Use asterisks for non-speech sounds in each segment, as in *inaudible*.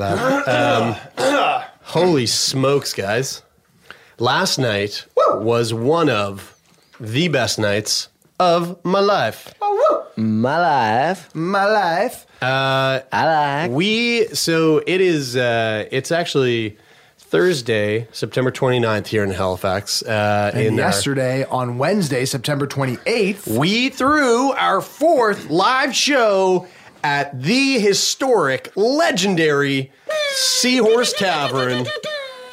okay. Enough of that. Um, *coughs* holy smokes, guys! Last night was one of the best nights of my life. My life. My life. Uh, I like. we so it is. Uh, it's actually Thursday, September 29th here in Halifax. Uh, And in our- yesterday, on Wednesday, September 28th, we threw our fourth live show at the historic, legendary Seahorse Tavern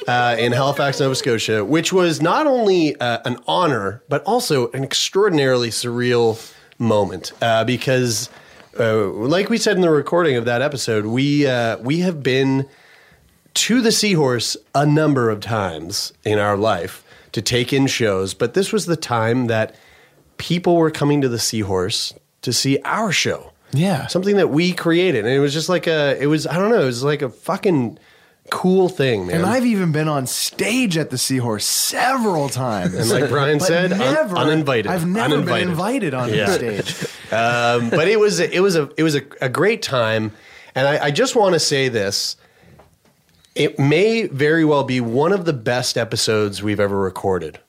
uh, in Halifax, Nova Scotia, which was not only uh, an honor, but also an extraordinarily surreal moment uh, because, uh, like we said in the recording of that episode, we uh, we have been to the Seahorse a number of times in our life to take in shows, but this was the time that people were coming to the Seahorse to see our show. Yeah. Something that we created. And it was just like a, it was, I don't know, it was like a fucking cool thing, man. and I've even been on stage at the Seahorse several times. And like Brian said, un- uninvited. I've never Uninvited. been invited on Yeah. stage. *laughs* um, but it was it was a it was a, a great time, and I, I just want to say this: it may very well be one of the best episodes we've ever recorded.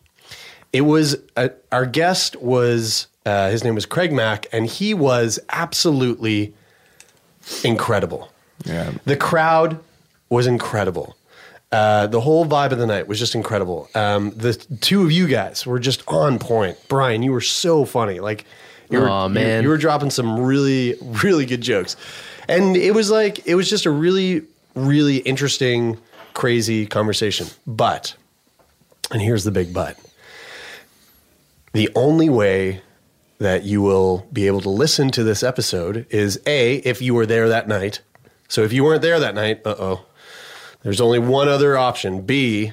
It was uh our guest was uh, his name was Craig Mack, and he was absolutely incredible. Yeah. The crowd was incredible. Uh, the whole vibe of the night was just incredible. Um, the two of you guys were just on point. Brian, you were so funny. Like, you were, Aw, you- you were dropping some really, really good jokes, and it was like it was just a really, really interesting, crazy conversation. But, and here's the big but: the only way that you will be able to listen to this episode is a if you were there that night. So if you weren't there that night, uh oh, there's only one other option. B,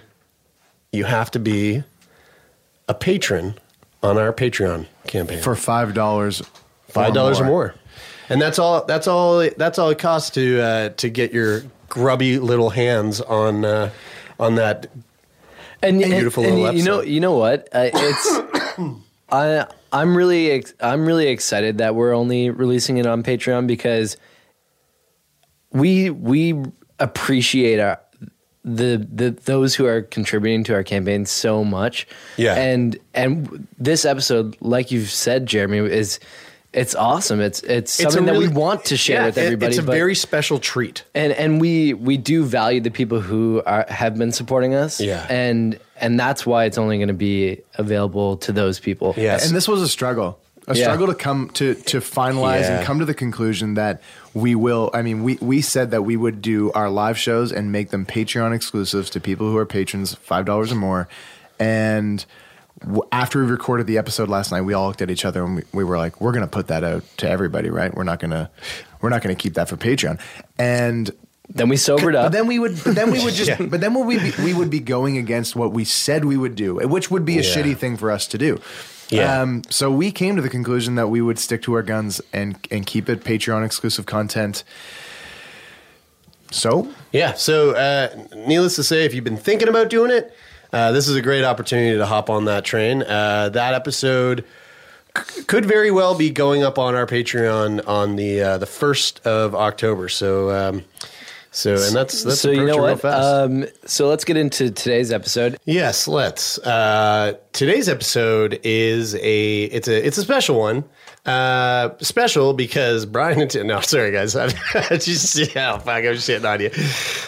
you have to be a patron on our Patreon campaign For $5. five dollars or more, and that's all. That's all. That's all it costs to uh, to get your grubby little hands on uh, on that. and, and- Beautiful and little you know, you know what? Uh, it's I I'm really ex- I'm really excited that we're only releasing it on Patreon because we we appreciate our the the those who are contributing to our campaign so much. Yeah. and and this episode, like you've said, Jeremie, is it's awesome. It's it's It's a something really- that we want to share Yeah, with everybody. It's a but- very special treat. and and we we do value the people who are have been supporting us. Yeah. and and that's why it's only going to be available to those people. Yes. And this was a struggle. A Yeah. struggle to come to to finalize Yeah. and come to the conclusion that we will. I mean, we we said that we would do our live shows and make them Patreon exclusives to people who are patrons, five dollars or more. And w- after we recorded the episode last night, we all looked at each other and we, we were like, "We're going to put that out to everybody, right? We're not going to we're not going to keep that for Patreon." And Then we sobered but up. then we would, but then we would just, *laughs* Yeah. but then we would be, we would be going against what we said we would do, which would be a Yeah. shitty thing for us to do. Yeah. Um, so we came to the conclusion that we would stick to our guns and and keep it Patreon exclusive content. So Yeah. So, uh, needless to say, if you've been thinking about doing it, uh, this is a great opportunity to hop on that train. Uh, that episode c- could very well be going up on our Patreon on the uh, the first of October. So, um, so and that's that's so you know real what? Um, so let's get into today's episode. Yes, let's. Uh, today's episode is a it's a it's a special one Uh, special because Brian and no, sorry guys, *laughs* I just yeah, fuck, I was just hitting on you.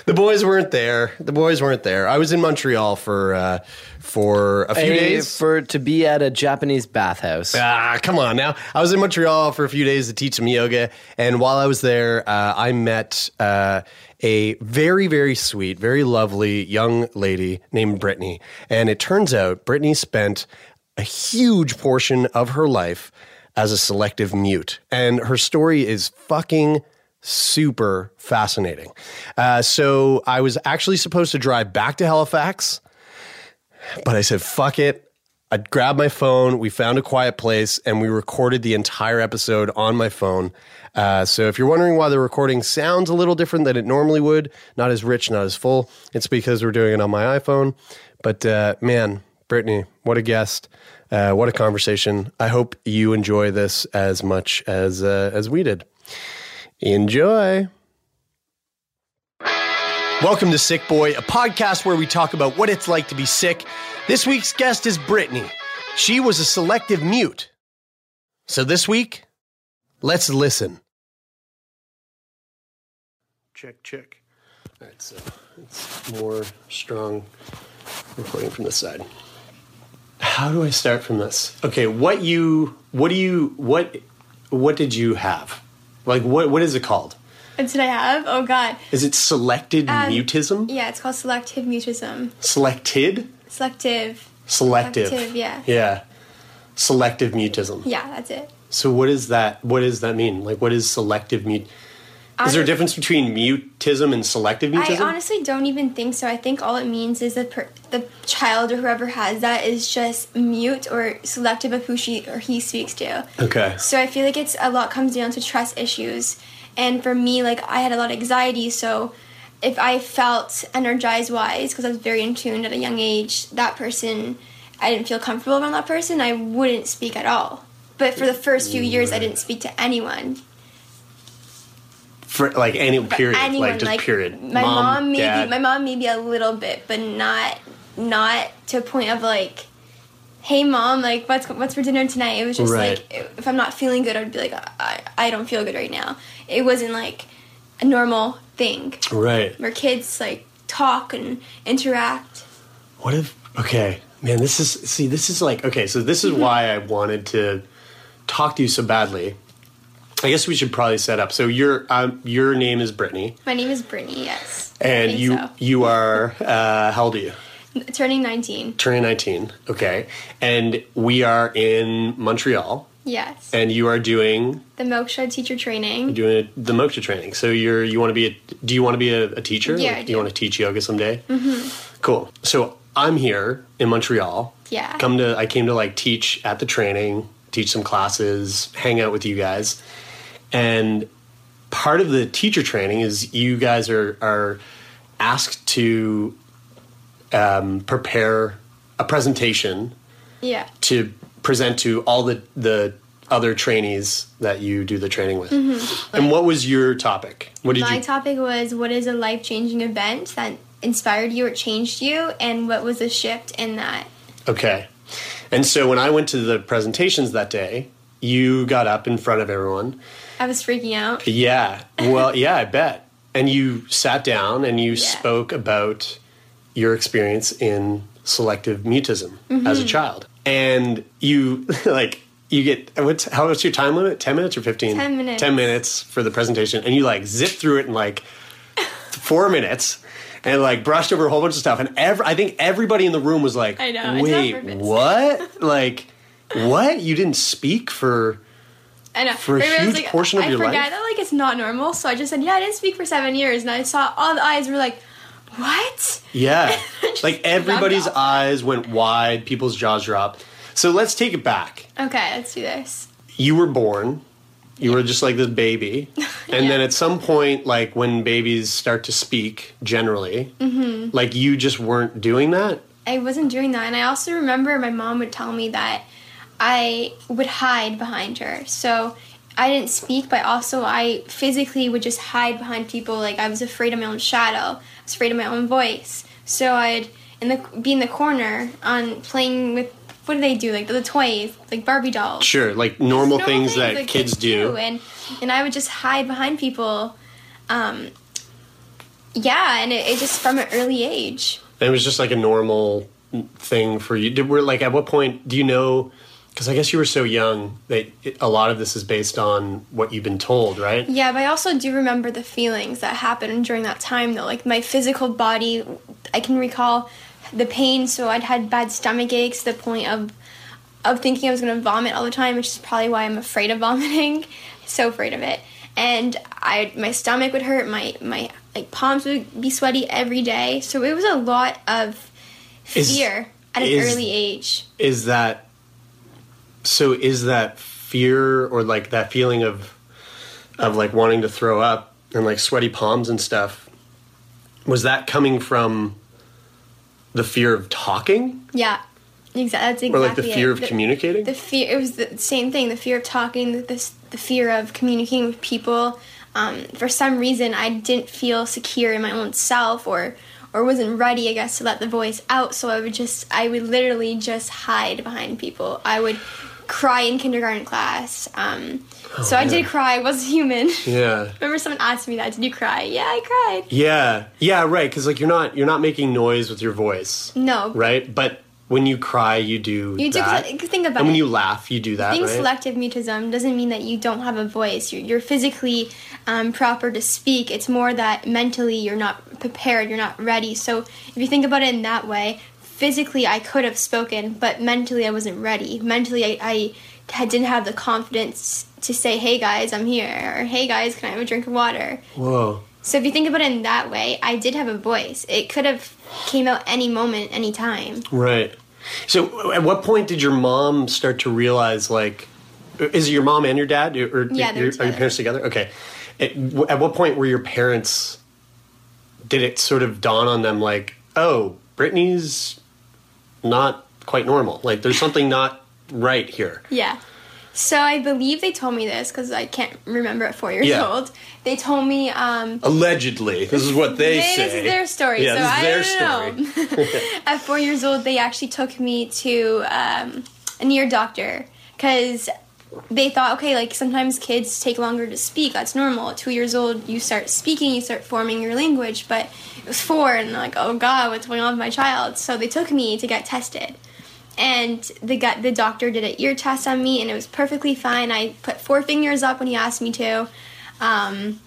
The boys weren't there. The boys weren't there. I was in Montreal for uh, for a few Hey, days. for to be at a Japanese bathhouse. Ah, come on now. I was in Montreal for a few days to teach some yoga, and while I was there, uh, I met uh, a very, very sweet, very lovely young lady named Brittany. And it turns out Brittany spent a huge portion of her life as a selective mute, and her story is fucking super fascinating. Uh, so I was actually supposed to drive back to Halifax. But I said, fuck it. I grabbed my phone. We found a quiet place and we recorded the entire episode on my phone. Uh, so if you're wondering why the recording sounds a little different than it normally would, not as rich, not as full, it's because we're doing it on my iPhone. But uh, man, Brittany, what a guest. Uh, what a conversation. I hope you enjoy this as much as, uh, as we did. Enjoy. Welcome to Sick Boy, a podcast where we talk about what it's like to be sick. This week's guest is Brittany. She was a selective mute. So this week, let's listen. Check, check. All right, so it's more strong recording from this side. How do I start from this? Okay, what you, what do you, what, what did you have? Like, what, what is it called? What did I have? Oh God. Is it selected Um, mutism? Yeah, it's called selective mutism. Selected? Selective. Selective. Selective, yeah. Yeah. Selective mutism. Yeah, that's it. So what is that? What does that mean? Like, what is selective mute? Is there a difference between mutism and selective mutism? I honestly don't even think so. I think all it means is that per- the child or whoever has that is just mute or selective of who she or he speaks to. okay. So I feel like it's a lot comes down to trust issues. And for me, like I had a lot of anxiety, so if I felt energized wise, because I was very in tune at a young age, that person, I didn't feel comfortable around that person, I wouldn't speak at all. But for the first few years, I didn't speak to anyone. For like any period, anyone, like just period. My mom, maybe, dad. my mom maybe a little bit, but not not to a point of like, hey mom, like what's what's for dinner tonight? It was just Right. like if I'm not feeling good, I'd be like, I I don't feel good right now. It wasn't like a normal thing Right. where kids like talk and interact. What if? Okay, man. This is see. This is like okay. So this Mm-hmm. is why I wanted to talk to you so badly. I guess we should probably set up. So your um, your name is Brittany, My name is Brittany. Yes, and you so. you are uh, how old are you? turning 19. Turning nineteen. Okay, and we are in Montreal, Yes, and you are doing the Moksha teacher training. doing the moksha training. So you're you want to be a do you want to be a, a teacher? Yeah, Like, I You want to teach yoga someday? Mm-hmm. Cool. So I'm here in Montreal. Yeah. Come to I came to like teach at the training, teach some classes, hang out with you guys, and part of the teacher training is you guys are are asked to um, prepare a presentation Yeah. to present to all the the other trainees that you do the training with. And what was your topic? What did My you? topic was what is a life changing event that inspired you or changed you, and what was the shift in that? okay. And so when I went to the presentations that day, you got up in front of everyone. I was freaking out. Yeah. Well, *laughs* yeah, I bet. And you sat down and you Yeah. spoke about your experience in selective mutism Mm-hmm. as a child. And you *laughs* like you get what's how what's your time limit? 10 minutes or 15? 10 minutes. 10 minutes for the presentation and you like zip through it in like 4 minutes. And like brushed over a whole bunch of stuff, and every, I think everybody in the room was like, I know, "Wait, what? *laughs* like, what? You didn't speak for I know. For a I was huge portion of I your forgot life? that like it's not normal, so I just said, yeah, I didn't speak for seven years, and I saw all the eyes were like, what? Yeah. *laughs* Like everybody's eyes went wide, people's jaws dropped. So let's take it back. Okay, let's do this. You were born, you were just like this baby. *laughs* And then at some point, like when babies start to speak generally, Mm-hmm. like you just weren't doing that. I wasn't doing that, and I also remember my mom would tell me that I would hide behind her. So I didn't speak, but also I physically would just hide behind people. Like I was afraid of my own shadow. I was afraid of my own voice. So I'd in the be in the corner on playing with what do they do? Like the toys, like Barbie dolls. Sure, like normal, Normal things, that, kids, do. and and I would just hide behind people. Um, yeah, and it, it just from an early age. And it was just like a normal thing for you. Did we're like at what point do you know? Because I guess you were so young that a lot of this is based on what you've been told, right? Yeah, but I also do remember the feelings that happened during that time, though. Like my physical body, I can recall the pain. So I'd had bad stomach aches the point of of thinking I was going to vomit all the time, which is probably why I'm afraid of vomiting. *laughs* so afraid of it. And I, my stomach would hurt. My my like palms would be sweaty every day. So it was a lot of Is- fear at an is- early age. Is that so? Is that fear or like that feeling of of like wanting to throw up and like sweaty palms and stuff? Was that coming from the fear of talking Yeah, exactly. That's exactly or like the it. fear of The- communicating? The fear. It was the same thing. The fear of talking. The, the, the fear of communicating with people. Um, for some reason, I didn't feel secure in my own self, or or wasn't ready, I guess, to let the voice out. So I would just, I would literally just hide behind people. I would cry in kindergarten class. Um, so I did cry. I was human. yeah. *laughs* Remember, someone asked me that. Did you cry? Yeah, I cried. Yeah, yeah, right. Because like you're not you're not making noise with your voice, No. right? But when you cry, you do You do- that. think about and when it. you laugh, you do that, Being right? selective mutism doesn't mean that you don't have a voice. You're, you're physically um, proper to speak. It's more that mentally you're not prepared, you're not ready. So if you think about it in that way, physically I could have spoken, but mentally I wasn't ready. Mentally I, I didn't have the confidence to say, hey guys, I'm here, or hey guys, can I have a drink of water? Whoa. So if you think about it in that way, I did have a voice. It could have came out any moment, any time. Right. So, at what point did your mom start to realize, like, is it your mom and your dad, or Yeah, your- are your parents together? Okay. At, at what point were your parents? Did it sort of dawn on them, like, oh, Brittany's not quite normal. Like, there's something not right here. Yeah. So I believe they told me this because I can't remember at four years Yeah. old. They told me um, Allegedly, this is what they This say. This is their story. Yeah, so I this is their don't story. know. *laughs* At four years old, they actually took me to um, an ear doctor because they thought, okay, like sometimes kids take longer to speak. That's normal. At two years old, you start speaking, you start forming your language. But it was four, and like, oh god, what's going on with my child? So they took me to get tested. And the gut, the doctor did an ear test on me, and it was perfectly fine. I put four fingers up when he asked me to. Um,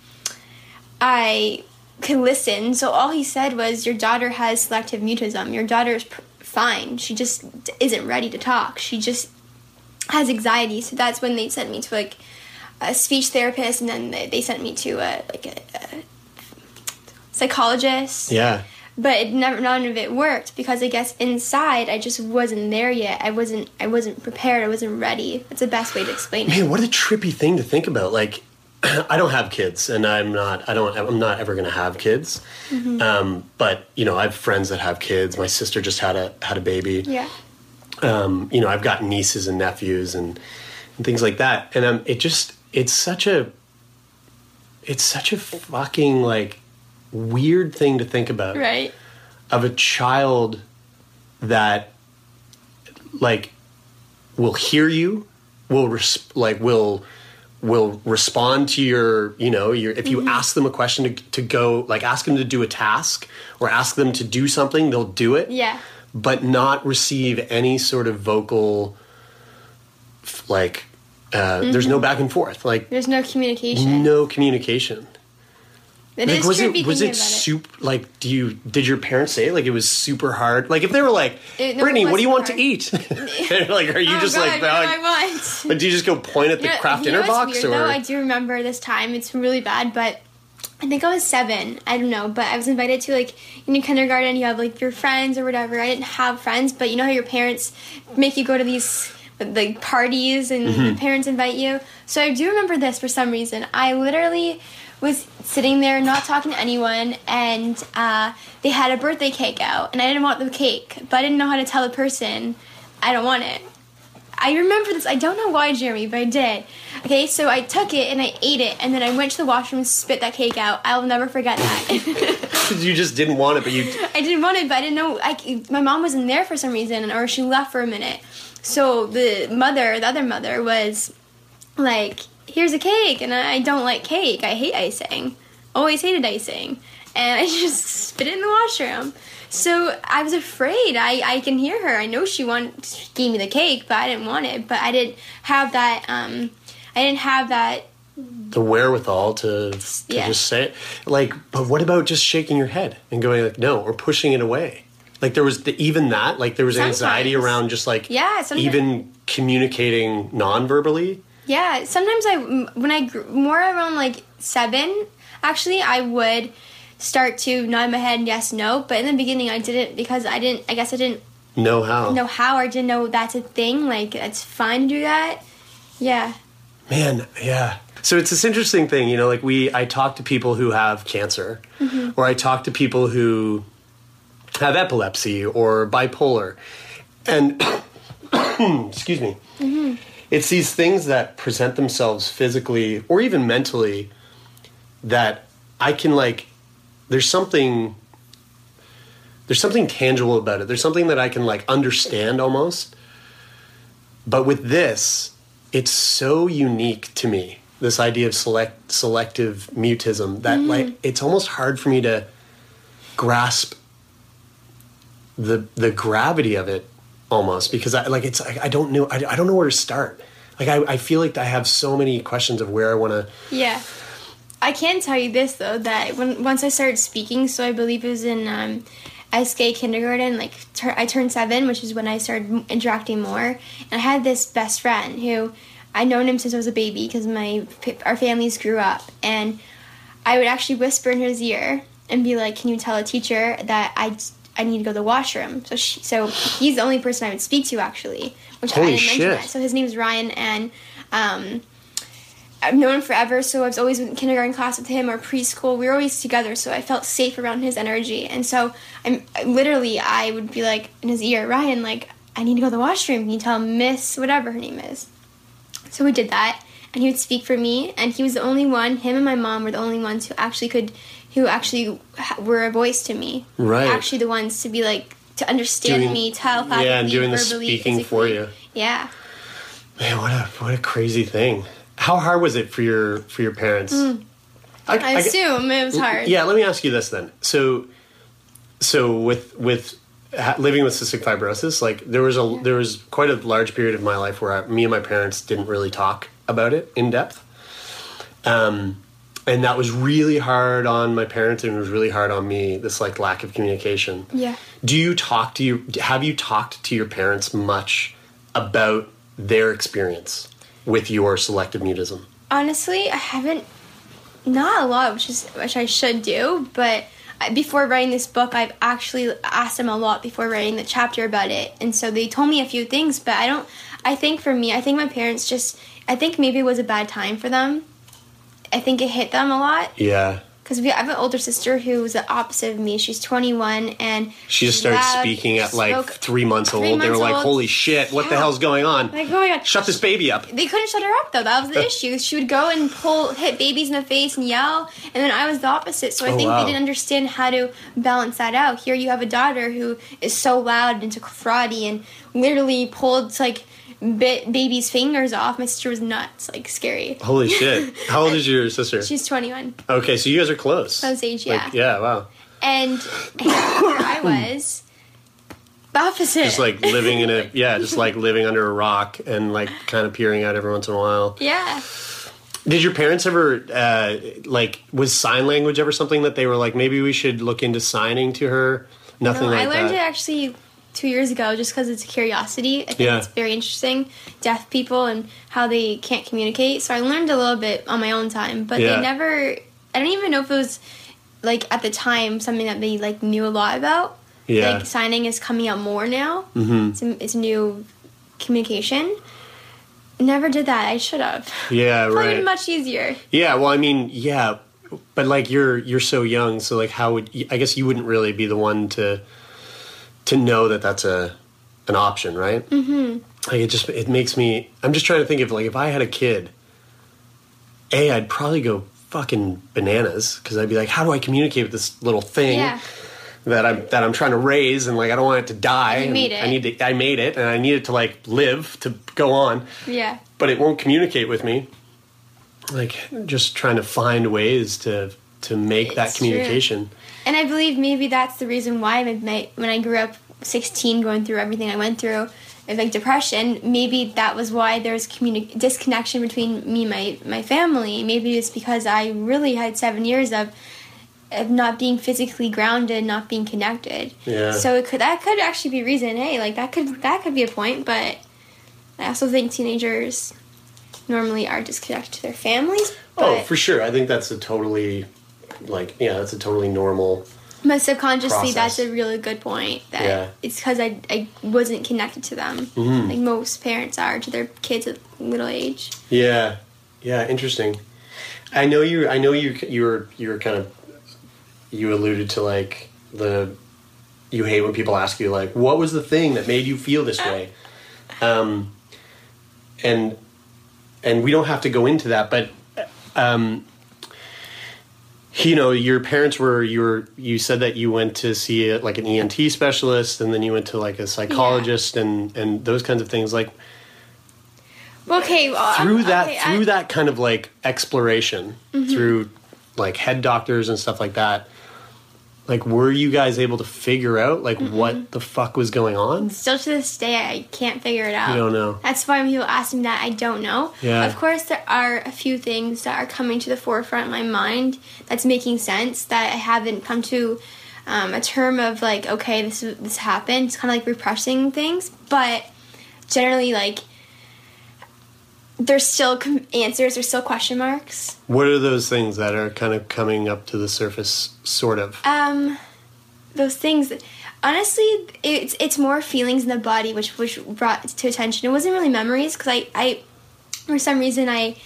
I could listen. So all he said was, "Your daughter has selective mutism. Your daughter is pr- fine. She just isn't ready to talk. She just has anxiety." So that's when they sent me to like a speech therapist, and then they, they sent me to a like a, a psychologist. Yeah. But it never, none of it worked because I guess inside I just wasn't there yet. I wasn't, I wasn't prepared. I wasn't ready. That's the best way to explain it. Man, what a trippy thing to think about. Like, *clears throat* I don't have kids, and I'm not. I don't. I'm not ever going to have kids. Mhm. Um, but you know, I have friends that have kids. My sister just had a had a baby. Yeah. Um, you know, I've got nieces and nephews and, and things like that. And um, it just it's such a it's such a fucking like weird thing to think about Right. of a child that like will hear you will res- like will will respond to your you know your if you Mhm. ask them a question to, to go like ask them to do a task or ask them to do something they'll do it Yeah. But not receive any sort of vocal like uh, there's no Mhm. back and forth like There's no communication. no communication It like, is was it was it super like do you did your parents say like it was super hard like if they were like It- no, brittany what do you want wasn't to eat *laughs* like are you oh just God, like, like, do I want? like, do you just go point at the You know- Kraft Dinner box weird, or Though? I do remember this time. It's really bad, but I think I was seven. I don't know, but I was invited to like in kindergarten. You have like your friends or whatever. I didn't have friends, but you know how your parents make you go to these like parties and Mm-hmm. parents invite you. So I do remember this for some reason. I literally was sitting there not talking to anyone and uh, they had a birthday cake out and i didn't want the cake but i didn't know how to tell the person i don't want it I remember this. I don't know why, Jeremie, but I did. Okay, so I took it and I ate it, and then I went to the washroom and spit that cake out. I will never forget that. *laughs* you just didn't want it, but you. I didn't want it, but I didn't know. I, my mom wasn't there for some reason, or she left for a minute. So the mother, the other mother, was like, "Here's a cake," and I don't like cake. I hate icing. Always hated icing, and *laughs* I just spit it in the washroom. So I was afraid. I, I can hear her. I know she want she gave me the cake, but I didn't want it. But I didn't have that. Um, I didn't have that. the wherewithal to, to Yeah. just say it. Like, but what about just shaking your head and going like no, or pushing it away? Like there was the, even that. Like there was anxiety around just like Yeah, sometimes- even communicating non-verbally. Yeah, sometimes I when I grew more around like seven, actually, I would start to nod my head yes no. But in the beginning, I didn't because I didn't. I guess I didn't Know how? know how or didn't know that's a thing. Like it's fine to do that. Yeah. Man, yeah. So it's this interesting thing, you know, like we I talk to people who have cancer Mhm. or I talk to people who have epilepsy or bipolar. And *coughs* excuse me. Mm-hmm. It's these things that present themselves physically or even mentally that I can like there's something there's something tangible about it. There's something that I can like understand almost. But with this, it's so unique to me. This idea of select selective mutism that Mm. like it's almost hard for me to grasp the the gravity of it almost because I like it's I, I don't know I, I don't know where to start. Like I, I feel like I have so many questions of where I want to Yeah. I can tell you this though that when once I started speaking, so I believe it was in um, SK kindergarten. Like tur- I turned seven, which is when I started interacting more. And I had this best friend who I'd known him since I was a baby because my our families grew up, and I would actually whisper in his ear and be like, "Can you tell a teacher that I I need to go to the washroom?" So she, so he's the only person I would speak to actually, which I Holy didn't mention shit. that. So his name is Ryan, and um, I've known him forever, so I was always in kindergarten class with him or preschool. We were always together, so I felt safe around his energy. And so I'm literally, I would be like in his ear, Ryan, like I need to go to the washroom. Can you tell Miss whatever her name is? So we did that, and he would speak for me, and he was the only one. Him and my mom were the only ones who actually could, who actually were a voice to me. Right. Actually, the ones to be like to understand Doing- me, telepathically, yeah and doing the verbally, speaking for you. Yeah. Man, what a what a crazy thing. How hard was it for your for your parents? Mm. I- I, I- assume it was hard. Yeah, let me ask you this then. So, so with with living with cystic fibrosis, like there was a there was quite a large period of my life where I, me and my parents didn't really talk about it in depth, um, and that was really hard on my parents, and it was really hard on me. This like lack of communication. Yeah. Do you talk to you? Have you talked to your parents much about their experience with your selective mutism? Honestly, I haven't. Not a lot, which is which I should do. But before writing this book, I've actually asked them a lot before writing the chapter about it, and so they told me a few things. But I don't. I think for me, I think my parents just. I think maybe it was a bad time for them. I think it hit them a lot Yeah. Because I have an older sister who's the opposite of me. She's 21 and She just started loud, speaking at like three months three old. they were months like, old. "Holy shit! What the hell's going on? Like, oh my god, Shut this baby up!" they couldn't shut her up though. That was the *laughs* issue. She would go and pull, hit babies in the face and yell, and then I was the opposite. So I Oh, think wow. they didn't understand how to balance that out. Here you have a daughter who is so loud and took karate and literally pulled like bit baby's fingers off. My sister was nuts, like scary. Holy shit! *laughs* How old is your sister? She's 21. okay, so you guys are close. Close age, Like, yeah. yeah. Wow. And *coughs* I was the opposite. Just like living in a *laughs* yeah, just like living under a rock and like kind of peering out every once in a while. yeah. Did your parents ever uh, like was sign language ever something that they were like maybe we should look into signing to her? Nothing no, like I learned that. it actually two years ago just because it's a curiosity. I think Yeah. it's very interesting, deaf people and how they can't communicate. So I learned a little bit on my own time, but Yeah. they never. I don't even know if it was like at the time something that they like knew a lot about. Yeah. Like signing is coming out more now. Mhm. It's, a, it's a new communication. Never did that. I should have. Yeah, *laughs* right. much easier. Yeah, well, I mean, yeah, but like you're you're so young, so like how would I guess you wouldn't really be the one to to know that that's a an option, right? Mm-hmm. Like it just it makes me. I'm just trying to think of like if I had a kid a I'd probably go fucking bananas because I'd be like, how do I communicate with this little thing Yeah. that I'm that I'm trying to raise and like I don't want it to die. You made it. I need to. I made it, and I need it to like live to go on, Yeah. but it won't communicate with me. Like just trying to find ways to to make that communication. true. And I believe maybe that's the reason why my, when I grew up 16, going through everything I went through, like depression, maybe that was why there was communi- disconnection between me and my, my family. Maybe it's because I really had seven years of of not being physically grounded, not being connected. Yeah. So it could that could actually be reason. Hey, like that could that could be a point, but I also think teenagers normally are disconnected to their families. Oh, for sure. I think that's a totally like yeah, that's a totally normal. But subconsciously, process. that's a really good point. That Yeah. it's because I, I wasn't connected to them, Mhm. like most parents are to their kids at little age. Yeah, yeah, interesting. I know you. I know you. You were. You were kind of. You alluded to like the. You hate when people ask you like, "What was the thing that made you feel this way?" Um, and and we don't have to go into that, but um, you know, your parents were you were you said that you went to see a, like an ENT specialist, and then you went to like a psychologist, and and those kinds of things. Like Okay, well, I'm- through that okay, through I- that kind of like exploration Mhm. through like head doctors and stuff like that like were you guys able to figure out like Mm-hmm. what the fuck was going on Still to this day, I can't figure it out. i don't know. That's why when people ask me that, I don't know. Yeah. Of course, there are a few things that are coming to the forefront in my mind that's making sense that I haven't come to um, a term of like, okay, this this happened. It's kind of like repressing things, but generally, like, there's still com- answers. There's still question marks. what are those things that are kind of coming up to the surface sort of Um, those things. Honestly, it's it's more feelings in the body which which brought to attention. It wasn't really memories because I I for some reason I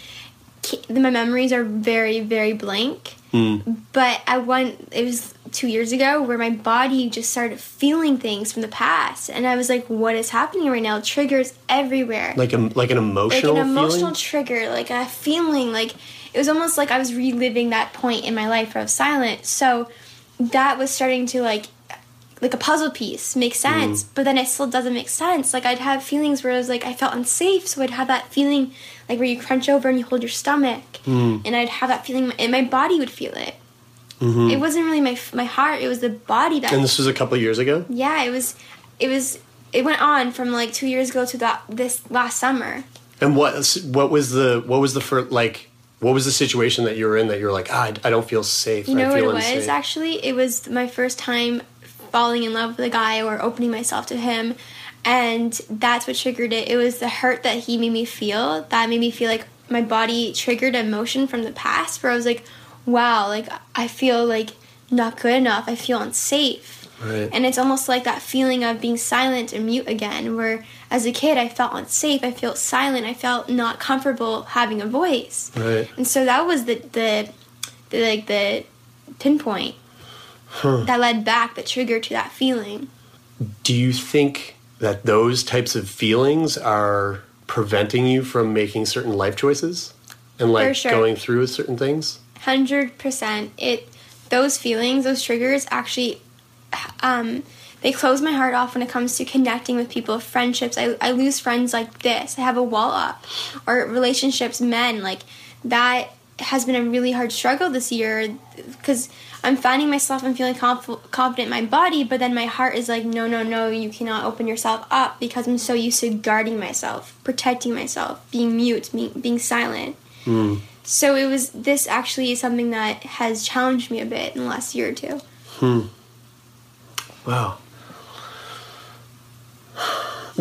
my memories are very very blank. Hmm. But I went. It was two years ago where my body just started feeling things from the past, and I was like, "What is happening right now?" Triggers everywhere like a like an emotional like an emotional feeling trigger, like a feeling, like it was almost like I was reliving that point in my life where I was silent. So that was starting to like like a puzzle piece makes sense, but then it still doesn't make sense. Like I'd have feelings where I was like I felt unsafe, so I'd have that feeling like where you crunch over and you hold your stomach, Mm. and I'd have that feeling, and my body would feel it. Mhm. It wasn't really my my heart; it was the body that and this was a couple of years ago yeah, it was, it was, it went on from like two years ago to that this last summer. and what what was the what was the first like what was the situation that you were in that you were like ah, I, I don't feel safe You know I what it was unsafe. actually? It was my first time falling in love with a guy or opening myself to him. And that's what triggered it. It was the hurt that he made me feel that made me feel like my body triggered emotion from the past where I was like, wow, like I feel like not good enough. I feel unsafe. Right. And it's almost like that feeling of being silent and mute again, where as a kid I felt unsafe, I felt silent, I felt not comfortable having a voice. right And so that was the the, the like the pinpoint Huh. that led back the trigger to that feeling. Do you think that those types of feelings are preventing you from making certain life choices and like sure. going through certain things? Hundred percent. It those feelings, those triggers actually um they close my heart off when it comes to connecting with people, friendships. I, I lose friends like this. I have a wall up. Or relationships, men, like that has been a really hard struggle this year because I'm finding myself and feeling conf- confident in my body, but then my heart is like, no, no, no, you cannot open yourself up because I'm so used to guarding myself, protecting myself, being mute, being, being silent. So it was this actually is something that has challenged me a bit in the last year or two. Hmm. Wow.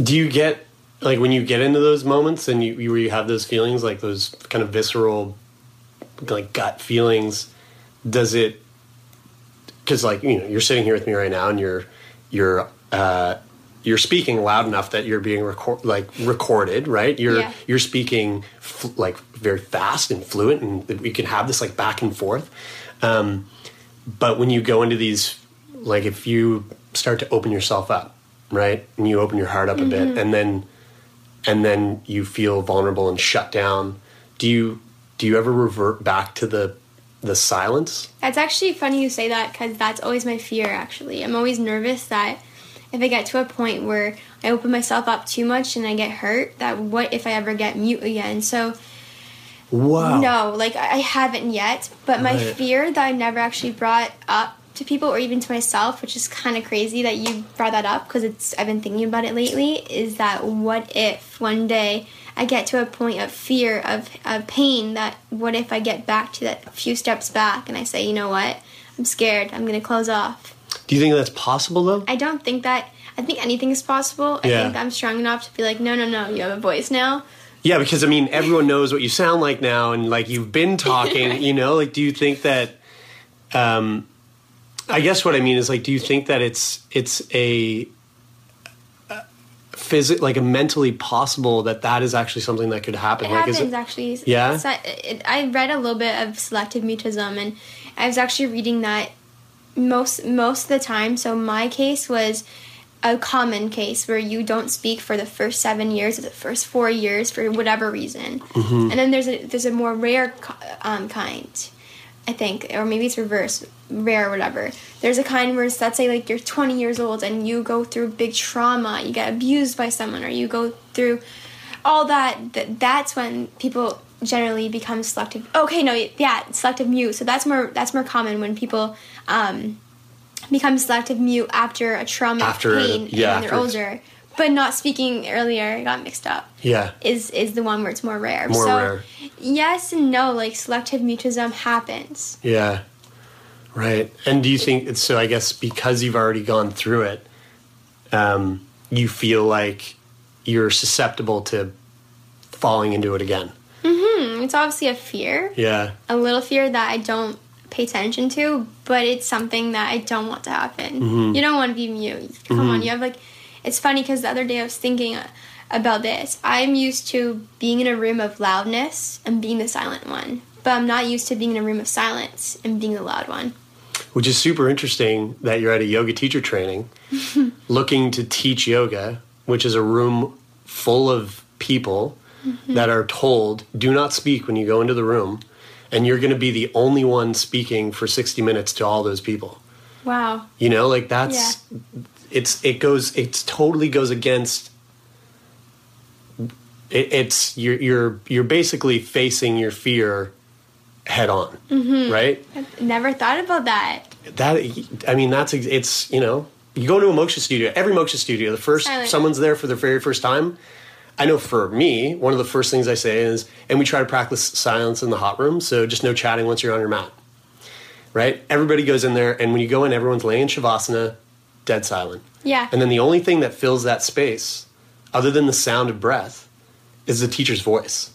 Do you get like when you get into those moments and you you, where you have those feelings like those kind of visceral like gut feelings does it because like you know you're sitting here with me right now and you're you're uh you're speaking loud enough that you're being record like recorded right you're Yeah. you're speaking f- like very fast and fluent and we can have this like back and forth um but when you go into these like if you start to open yourself up right and you open your heart up a bit Mhm. and then and then you feel vulnerable and shut down do you do you ever revert back to the the silence? That's actually funny you say that because that's always my fear, actually. I'm always nervous that if I get to a point where I open myself up too much and I get hurt, that what if I ever get mute again? So, Wow. no, like I haven't yet, but my Right. fear that I never actually brought up to people or even to myself, which is kind of crazy that you brought that up because it's I've been thinking about it lately, is that what if one day I get to a point of fear of, of pain that what if I get back to that few steps back and I say, you know what, I'm scared, I'm gonna close off. Do you think that's possible though? I don't think that I think anything is possible. I Yeah. think I'm strong enough to be like, no, no, no, you have a voice now. Yeah, because I mean, everyone knows what you sound like now, and like you've been talking. *laughs* you know, like do you think that? Um, I guess what I mean is like, do you think that it's it's a physic like a mentally possible that that is actually something that could happen? It like, happens actually. Yeah? So, it, I read a little bit of selective mutism, and I was actually reading that most most of the time. So my case was a common case where you don't speak for the first seven years or the first four years for whatever reason, Mhm. and then there's a there's a more rare um, kind. I think, or maybe it's reverse, rare, or whatever. There's a kind where it's, let's say, like you're 20 years old and you go through big trauma, you get abused by someone, or you go through all that. Th- that's when people generally become selective. Okay, no, yeah, selective mute. So that's more that's more common when people um, become selective mute after a trauma, After, pain, yeah, and when they're older. But not speaking earlier, got mixed up. Yeah. Is is the one where it's more rare. More so rare. yes and no. Like selective mutism happens. Yeah. Right. And do you think so? I guess because you've already gone through it, um, you feel like you're susceptible to falling into it again. hmm It's obviously a fear, Yeah. a little fear that I don't pay attention to, but it's something that I don't want to happen. Mhm. You don't want to be mute. Come Mhm. on, you have like. It's funny because the other day I was thinking about this. I'm used to being in a room of loudness and being the silent one, but I'm not used to being in a room of silence and being the loud one. Which is super interesting that you're at a yoga teacher training *laughs* looking to teach yoga, which is a room full of people Mhm. that are told do not speak when you go into the room and you're going to be the only one speaking for 60 minutes to all those people. Wow. You know, like that's it's it goes it's totally goes against it, it's you're you're you're basically facing your fear head on, Mhm. right? I've never thought about that. That I mean, that's it's you know you go to a moksha studio. Every moksha studio, the first Silent. someone's there for the very first time. I know for me, one of the first things I say is, and we try to practice silence in the hot room. So just no chatting once you're on your mat. Right? Everybody goes in there, and when you go in, everyone's laying shavasana, dead silent. Yeah. And then the only thing that fills that space, other than the sound of breath, is the teacher's voice.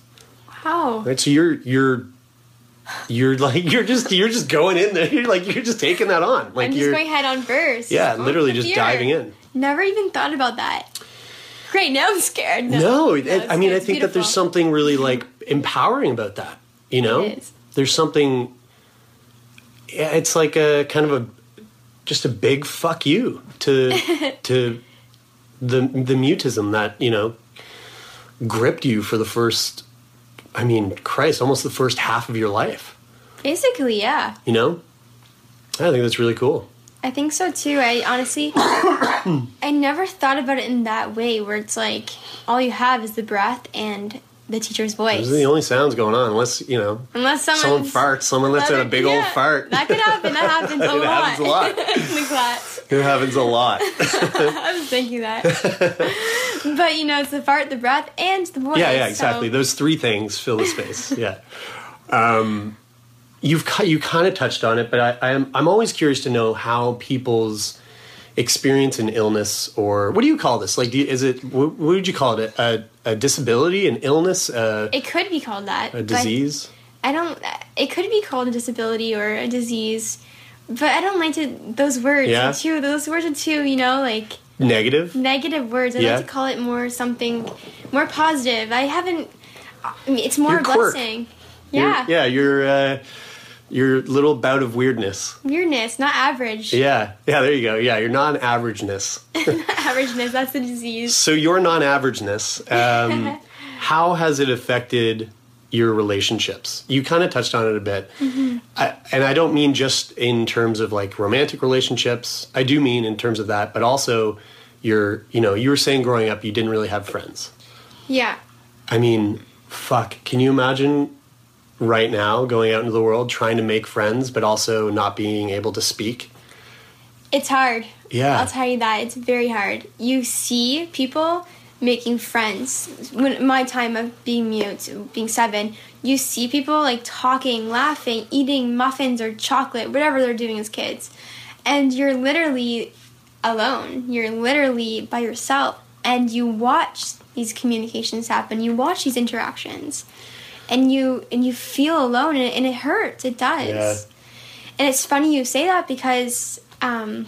Wow. Right? So you're you're you're like *laughs* you're just you're just going in there. *laughs* You're like you're just taking that on. Like I'm just you're going head on first. yeah, literally just diving in. Never even thought about that. Great, now I'm scared. No, No, it, it's I mean. I think that there's something really *laughs* like empowering about that. You know, there's something. It's like a kind of a just a big fuck you to *laughs* to the the mutism that you know gripped you for the first. I mean, Christ, almost the first half of your life. Basically, yeah. You know, I think that's really cool. I think so too. I honestly, *coughs* I never thought about it in that way, where it's like all you have is the breath and the teacher's voice. Those are the only sounds going on, unless you know Unless someone someone farts, someone lets out a big old fart. That could happen. That happens *laughs* a It lot. happens a lot. in the class. It happens a lot. *laughs* I was thinking that. *laughs* but you know, it's the fart, the breath, and the voice. yeah, yeah, so- exactly. Those three things fill the space. yeah. Um, you've you kind of touched on it, but I, I'm I'm always curious to know how people's experience an illness or what do you call this? Like, do you, is it what, what would you call it? A, a disability, an illness, a, It could be called that. a disease? I don't. It could be called a disability or a disease, but I don't like to those words. Yeah? are Too those words are too you know like Negative. negative words. I Yeah. like to call it more something more positive. I haven't. I mean, it's more Your a quirk. blessing. Your- Yeah. yeah. Your uh, your little bout of weirdness. Weirdness, not average. Yeah, yeah. There you go. Yeah, your non-averageness. *laughs* Averageness. That's the disease. So your non-averageness, um, *laughs* how has it affected your relationships. You kind of touched on it a bit. I, and I don't mean just in terms of like romantic relationships. I do mean in terms of that, but also your, you know, you were saying growing up you didn't really have friends. Yeah. I mean, fuck, can you imagine right now going out into the world trying to make friends but also not being able to speak? It's hard. Yeah. I'll tell you that. It's very hard. You see people making friends. When my time of being mute, being seven, you see people like talking, laughing, eating muffins or chocolate, whatever they're doing as kids. And you're literally alone. You're literally by yourself. And you watch these communications happen. You watch these interactions. And you and you feel alone and it, and it hurts. It does. Yeah. And it's funny you say that because um,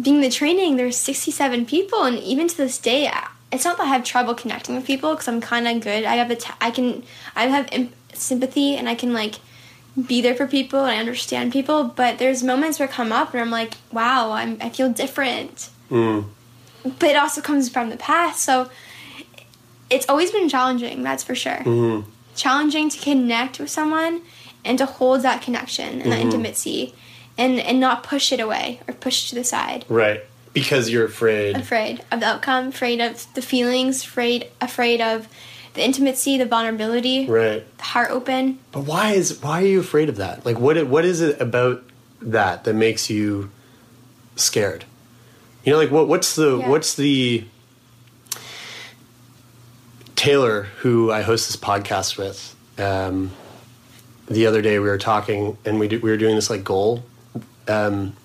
being the training, there's 67 people, and even to this day, it's not that I have trouble connecting with people because I'm kind of good. I have a t- I can I have em- sympathy and I can like be there for people and I understand people. But there's moments where I come up and I'm like, wow, I'm I feel different. But it also comes from the past, so it's always been challenging. That's for sure. Challenging to connect with someone and to hold that connection and that mm-hmm. intimacy, and and not push it away or push to the side Right. Because you're afraid. afraid of the outcome, afraid of the feelings, afraid afraid of the intimacy, the vulnerability, Right. the heart open. But why is why are you afraid of that? Like what what is it about that that makes you scared? You know, like what what's the Yeah. what's the Taylor, who I host this podcast with, um, the other day we were talking and we do, we were doing this like goal um,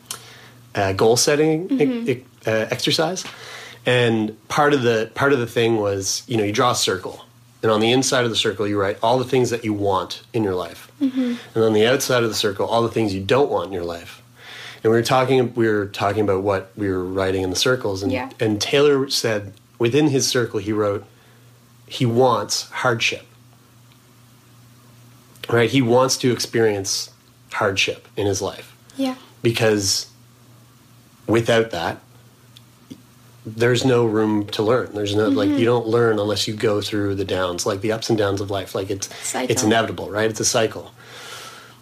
uh, goal setting e- uh, exercise, and part of the part of the thing was you know you draw a circle, and on the inside of the circle you write all the things that you want in your life, and on the outside of the circle all the things you don't want in your life. And we were talking we were talking about what we were writing in the circles, and Yeah. and Taylor said within his circle he wrote he wants hardship. Right, he wants to experience hardship in his life. Yeah. because without that there's no room to learn. There's no like mm-hmm. you don't learn unless you go through the downs like the ups and downs of life. Like it's Cycle. it's inevitable right? It's a cycle.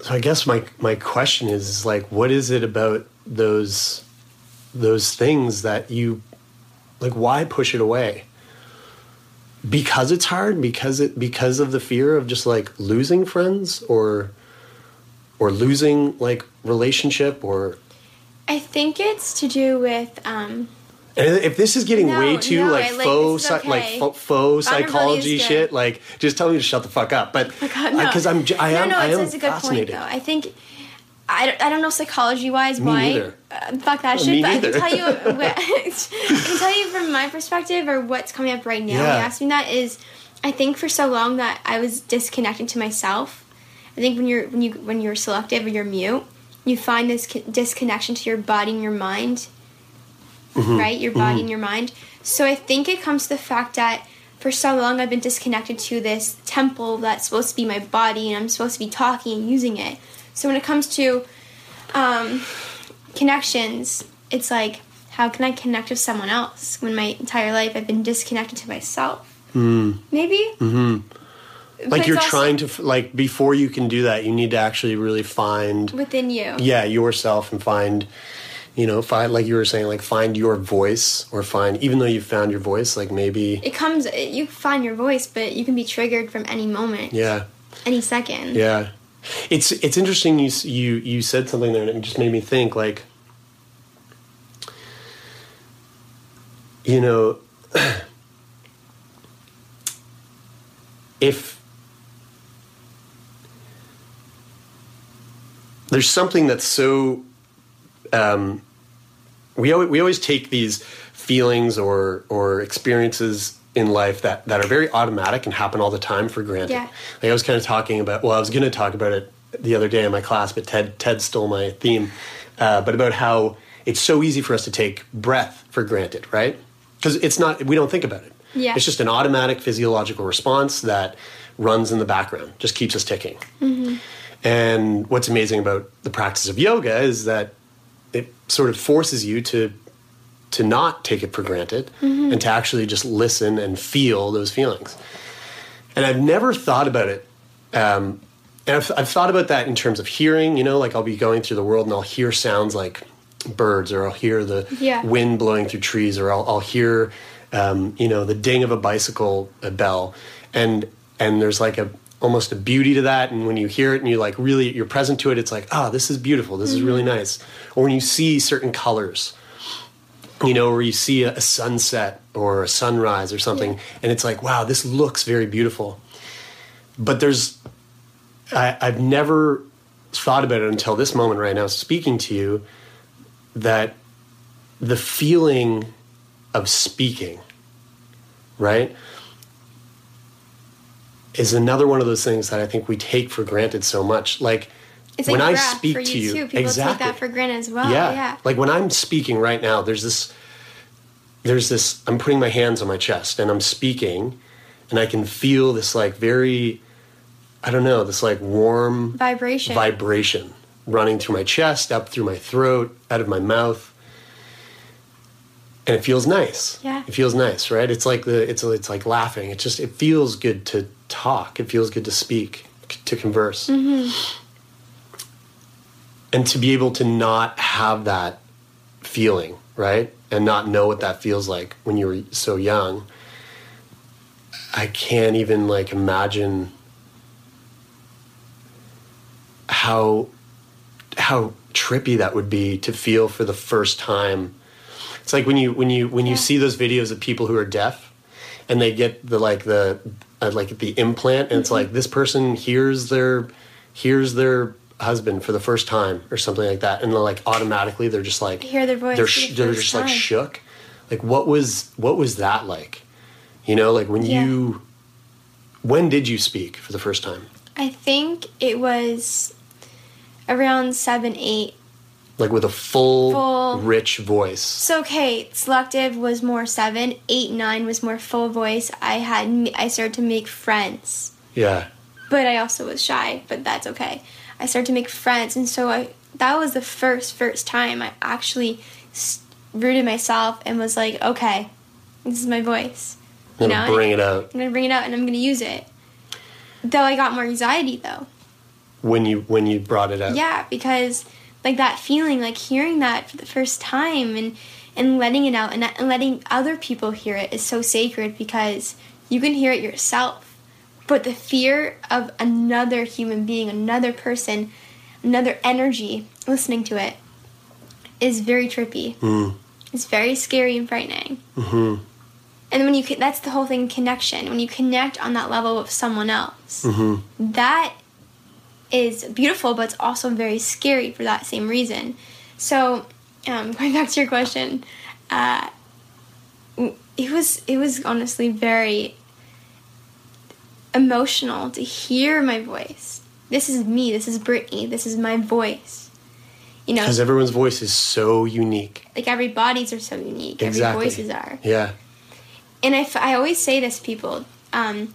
So i guess my my question is, is like what is it about those those things that you like why push it away because it's hard because it because of the fear of just like losing friends or or losing like relationship or I think it's to do with um, and if this is getting No, way too no, like like, faux is like faux, faux psychology shit like just tell me to shut the fuck up but God, no. because i'm i no, am no, i it's, am it's a good fascinated point though. I think I don't, I don't know psychology wise why. Uh, fuck that Me shit. But neither. I can tell you. *laughs* *laughs* I can tell you from my perspective or what's coming up right now. Yeah. You asked me that is, I think for so long that I was disconnecting to myself. I think when you're when you when you're selective or you're mute, you find this co- disconnection to your body and your mind. Mm-hmm. Right, your body and your mind. So I think it comes to the fact that for so long I've been disconnected to this temple that's supposed to be my body and I'm supposed to be talking and using it. So when it comes to um, connections, it's like, how can I connect with someone else when my entire life I've been disconnected to myself? Maybe. Mm-hmm. But like you're trying to like before you can do that you need to actually really find within you. yeah yourself and find you know find like you were saying like find your voice or find even though you found your voice like maybe It comes. You find your voice, but you can be triggered from any moment, yeah any second. Yeah, it's it's interesting. You you you said something there, and it just made me think. Like, you know, if there's something that's so, um, we always, we always take these feelings or or experiences in life that, that are very automatic and happen all the time for granted. Yeah. Like I was kind of talking about. Well, I was going to talk about it the other day in my class, but Ted Ted stole my theme. Uh, but about how it's so easy for us to take breath for granted, right? Because it's not. We don't think about it. Yeah. It's just an automatic physiological response that runs in the background, just keeps us ticking. And what's amazing about the practice of yoga is that it sort of forces you to to not take it for granted and to actually just listen and feel those feelings. and I've never thought about it. Um, and I've, I've thought about that in terms of hearing. You know, like I'll be going through the world and I'll hear sounds like birds, or I'll hear the Yeah. wind blowing through trees, or I'll, I'll hear, um, you know, the ding of a bicycle a bell, and and there's like a almost a beauty to that. And when you hear it and you like really you're present to it, it's like, oh, this is beautiful. This is really nice. Or when you see certain colors, you know, where you see a, a sunset or a sunrise or something, and it's like, wow, this looks very beautiful. But there's, I, I've never thought about it until this moment right now, speaking to you, that the feeling of speaking, right, is another one of those things that I think we take for granted so much. Like, It's when I speak to you, too. People exactly. take that for granted as well. yeah. Yeah. Like when I'm speaking right now, there's this there's this I'm putting my hands on my chest and I'm speaking and I can feel this like very I don't know, this like warm Vibration. vibration running through my chest, up through my throat, out of my mouth. And it feels nice. Yeah. It feels nice, right? It's like the it's it's like laughing. It just it feels good to talk. It feels good to speak, to converse. Mm-hmm. And to be able to not have that feeling, right? And not know what that feels like when you were so young. I can't even like imagine how how trippy that would be to feel for the first time. It's like when you when you when you Yeah. see those videos of people who are deaf and they get the like the uh, like the implant and it's like this person hears their hears their husband for the first time or something like that and like automatically they're just like Hear their voice they're, sh- the they're just like shook like what was what was that like you know like when Yeah. you when did you speak for the first time I think it was around seven, eight. like with a full, Full. rich voice So okay, selective was more seven, eight, nine was more full voice. I had I started to make friends, yeah but I also was shy. But that's okay. I started to make friends, and so I that was the first first time I actually rooted myself and was like, okay, this is my voice. and bring it out I'm gonna bring it out and I'm gonna use it. Though I got more anxiety though. when you when you brought it out Yeah, because like that feeling, like hearing that for the first time and and letting it out and, and letting other people hear it is so sacred because you can hear it yourself. But the fear of another human being, another person, another energy listening to it is very trippy. It's very scary and frightening. Mm-hmm. And when you that's the whole thing connection. When you connect on that level with someone else, that is beautiful, but it's also very scary for that same reason. So, um, *laughs* going back to your question, uh, it was it was honestly very emotional to hear my voice. This is me. This is Brittany. This is my voice. You know, because everyone's voice is so unique like every bodies are so unique. exactly Every voices are. yeah And I, f- I always say this people um,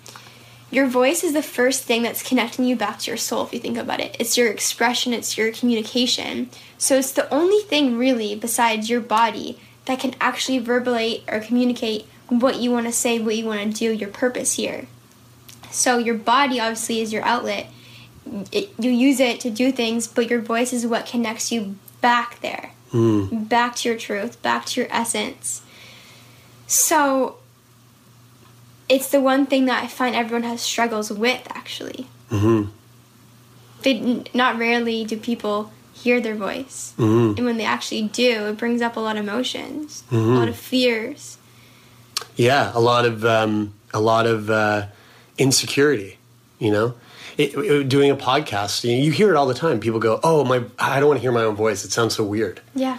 your voice is the first thing that's connecting you back to your soul, if you think about it. It's your expression, it's your communication. So it's the only thing, really, besides your body, that can actually verbalize or communicate what you want to say, what you want to do, your purpose here. So your body, obviously, is your outlet. It, you use it to do things, but your voice is what connects you back there, back to your truth, back to your essence. So it's the one thing that I find everyone has struggles with actually. Mm-hmm. They not rarely do people hear their voice, and when they actually do, it brings up a lot of emotions, a lot of fears. yeah a lot of um, a lot of uh, insecurity you know? It, it- doing a podcast you, you hear it all the time. People go oh my i don't want to hear my own voice. It sounds so weird. Yeah,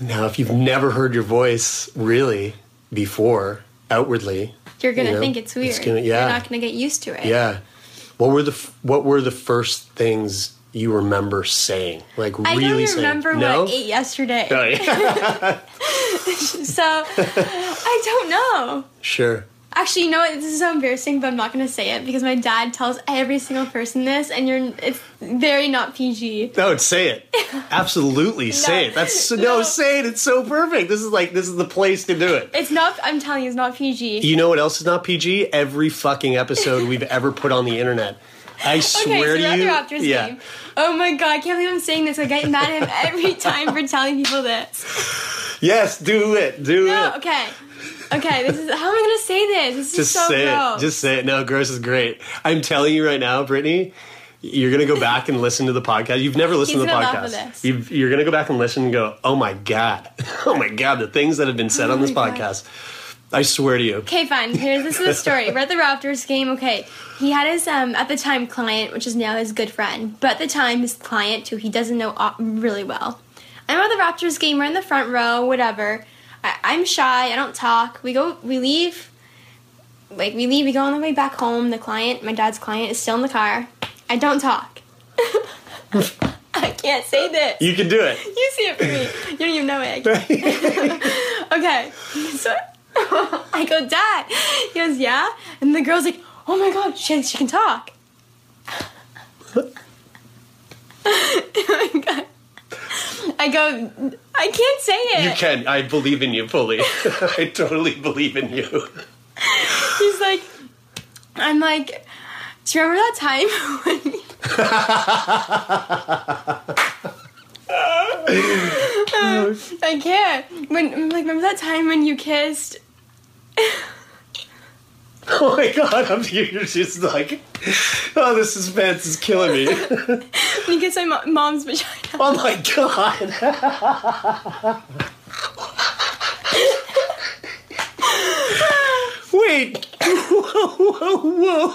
now if you've never heard your voice really before outwardly you're gonna You know, think it's weird. gonna- yeah. You're not gonna get used to it. yeah. What were the what were the first things you remember saying? Like I really don't even saying? remember no what I ate yesterday, Oh, yeah. *laughs* so I don't know. sure Actually, you know what? This is so embarrassing, but I'm not gonna say it because my dad tells every single person this, and you're it's very not PG. No, say it. *laughs* Absolutely, say it. That's so, no, no. say it. It's so perfect. This is like this is the place to do it. It's not. I'm telling you, it's not PG. You know what else is not PG? Every fucking episode we've ever put on the internet. I *laughs* Okay, swear so to you. Raptor Raptors yeah. game. Oh my god, I can't believe I'm saying this. I get mad at him every *laughs* time for telling people this. Yes, do it. Do No, it. okay. Okay, this is how am I gonna say this? This is Just so say gross. it. Just say it. No, gross is great. I'm telling you right now, Brittany. You're gonna go back and listen to the podcast. You've never listened He's to the gonna laugh at podcast. You've, you're gonna go back and listen and go, "Oh my god, *laughs* oh my god!" The things that have been said Oh on this God. podcast. I swear to you. Okay, fine. Here's this is the story. We're at the Raptors game. Okay, he had his um at the time client, which is now his good friend, but at the time his client who he doesn't know uh, really well. I'm at the Raptors game. We're in the front row. Whatever. I, I'm shy. I don't talk. We go. We leave. Like we leave. We go on the way back home. The client, my dad's client, is still in the car. I don't talk. *laughs* I can't say this. You can do it. You see it for me. You don't even know it. *laughs* okay. So *laughs* I go, Dad. He goes, Yeah. And the girl's like, Oh my god, she, she can talk. oh my god. I go, I can't say it. You can. I believe in you fully. *laughs* I totally believe in you. *laughs* He's like, I'm like, do you remember that time *laughs* when I can't. When I'm like, remember that time when you kissed? *laughs* Oh my god, I'm you're just like, oh, this suspense is killing me. You kissed my mom's vagina. Oh my god. *laughs* Wait. Whoa, whoa, whoa.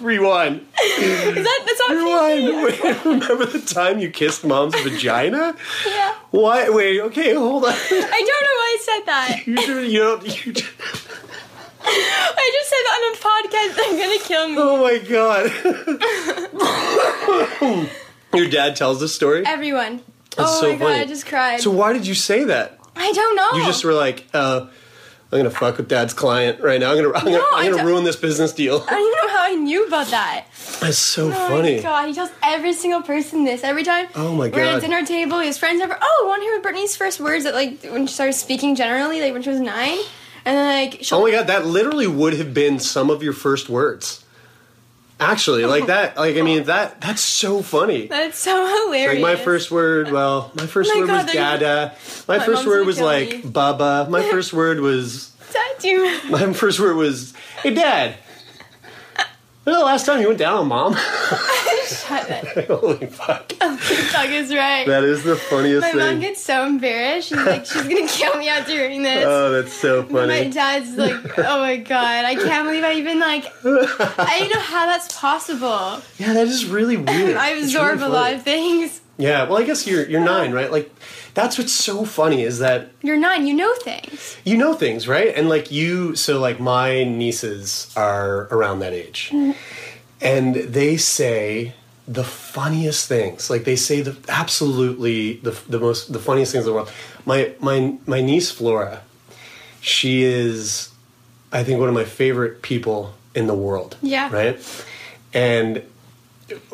Rewind. Is that that's not Rewind. Wait, remember the time you kissed mom's vagina? Yeah. Why? Wait, okay, hold on. I don't know why I said that. You, you don't. You, I just said that on a podcast. They're gonna kill me. oh my god. *laughs* Your dad tells this story? Everyone. That's oh so my god, funny. I just cried. So why did you say that? I don't know. You just were like, uh, I'm gonna fuck with dad's client right now. I'm gonna, I'm gonna, I I'm gonna ruin this business deal. I don't even know how I knew about that. That's so oh funny. my god, he tells every single person this every time. Oh my god. We're at a dinner table. His friends over. Oh, want to hear Brittany's first words that like when she started speaking generally, like when she was nine, and then like Oh my god, that literally would have been some of your first words. Actually, *laughs* like that, like I mean that that's so funny. That's so hilarious. Like my first word, well, my first Oh my word God, was dada. My, My first word was like me. baba. My *laughs* first word was you my first word was hey dad. When was the last time you went down on mom? *laughs* *laughs* shut it? Holy fuck. *laughs* Doug is right. That is the funniest my mom gets so embarrassed. She's like, she's gonna kill me after hearing this. Oh, that's so funny. My dad's like, oh my god, I can't believe I even like, I don't know how that's possible. Yeah, that is really weird. I It's absorb really a lot funny. of things. Yeah, well, I guess you're you're nine, right? Like, that's what's so funny is that You're nine, you know things. you know things, right? And like you, so like my nieces are around that age, mm. and they say the funniest things. Like they say the absolutely the the most the funniest things in the world. My my my niece Flora, she is, I think, one of my favorite people in the world. Yeah. Right. And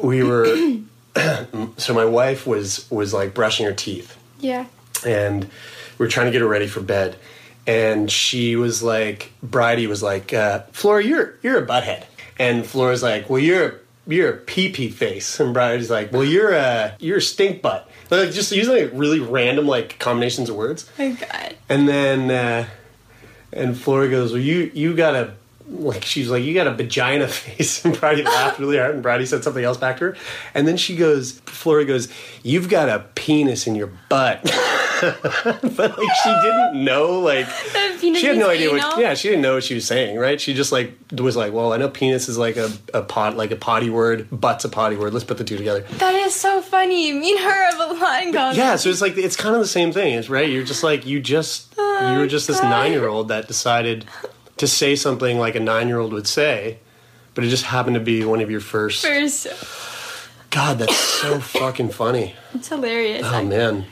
we were. *clears throat* *clears throat* so my wife was was like brushing her teeth. Yeah. and we were trying to get her ready for bed. And she was like bridie was like uh, flora you're you're a butthead. And flora's like well you're a you're a pee pee face. And bridie's like well you're a you're a stink butt. Like just using like really random like combinations of words. Oh god. and then uh, and Flora goes, "Well, you you got a like she's like you got a vagina *laughs* face." And Brady laughed really hard, and Brady said something else back to her. And then she goes, Flora goes, "You've got a penis in your butt." *laughs* but like she didn't know like *laughs* she had no idea what yeah she didn't know what she was saying right she just like was like well i know penis is like a, a pot like a potty word butt's a potty word let's put the two together That is so funny. Me and her have a line in common. yeah, so it's like it's kind of the same thing, right? You're just like you just you were just this oh, nine year old that decided to say something like a nine year old would say, but it just happened to be one of your first. First, God, that's so fucking funny. it's hilarious. Oh man,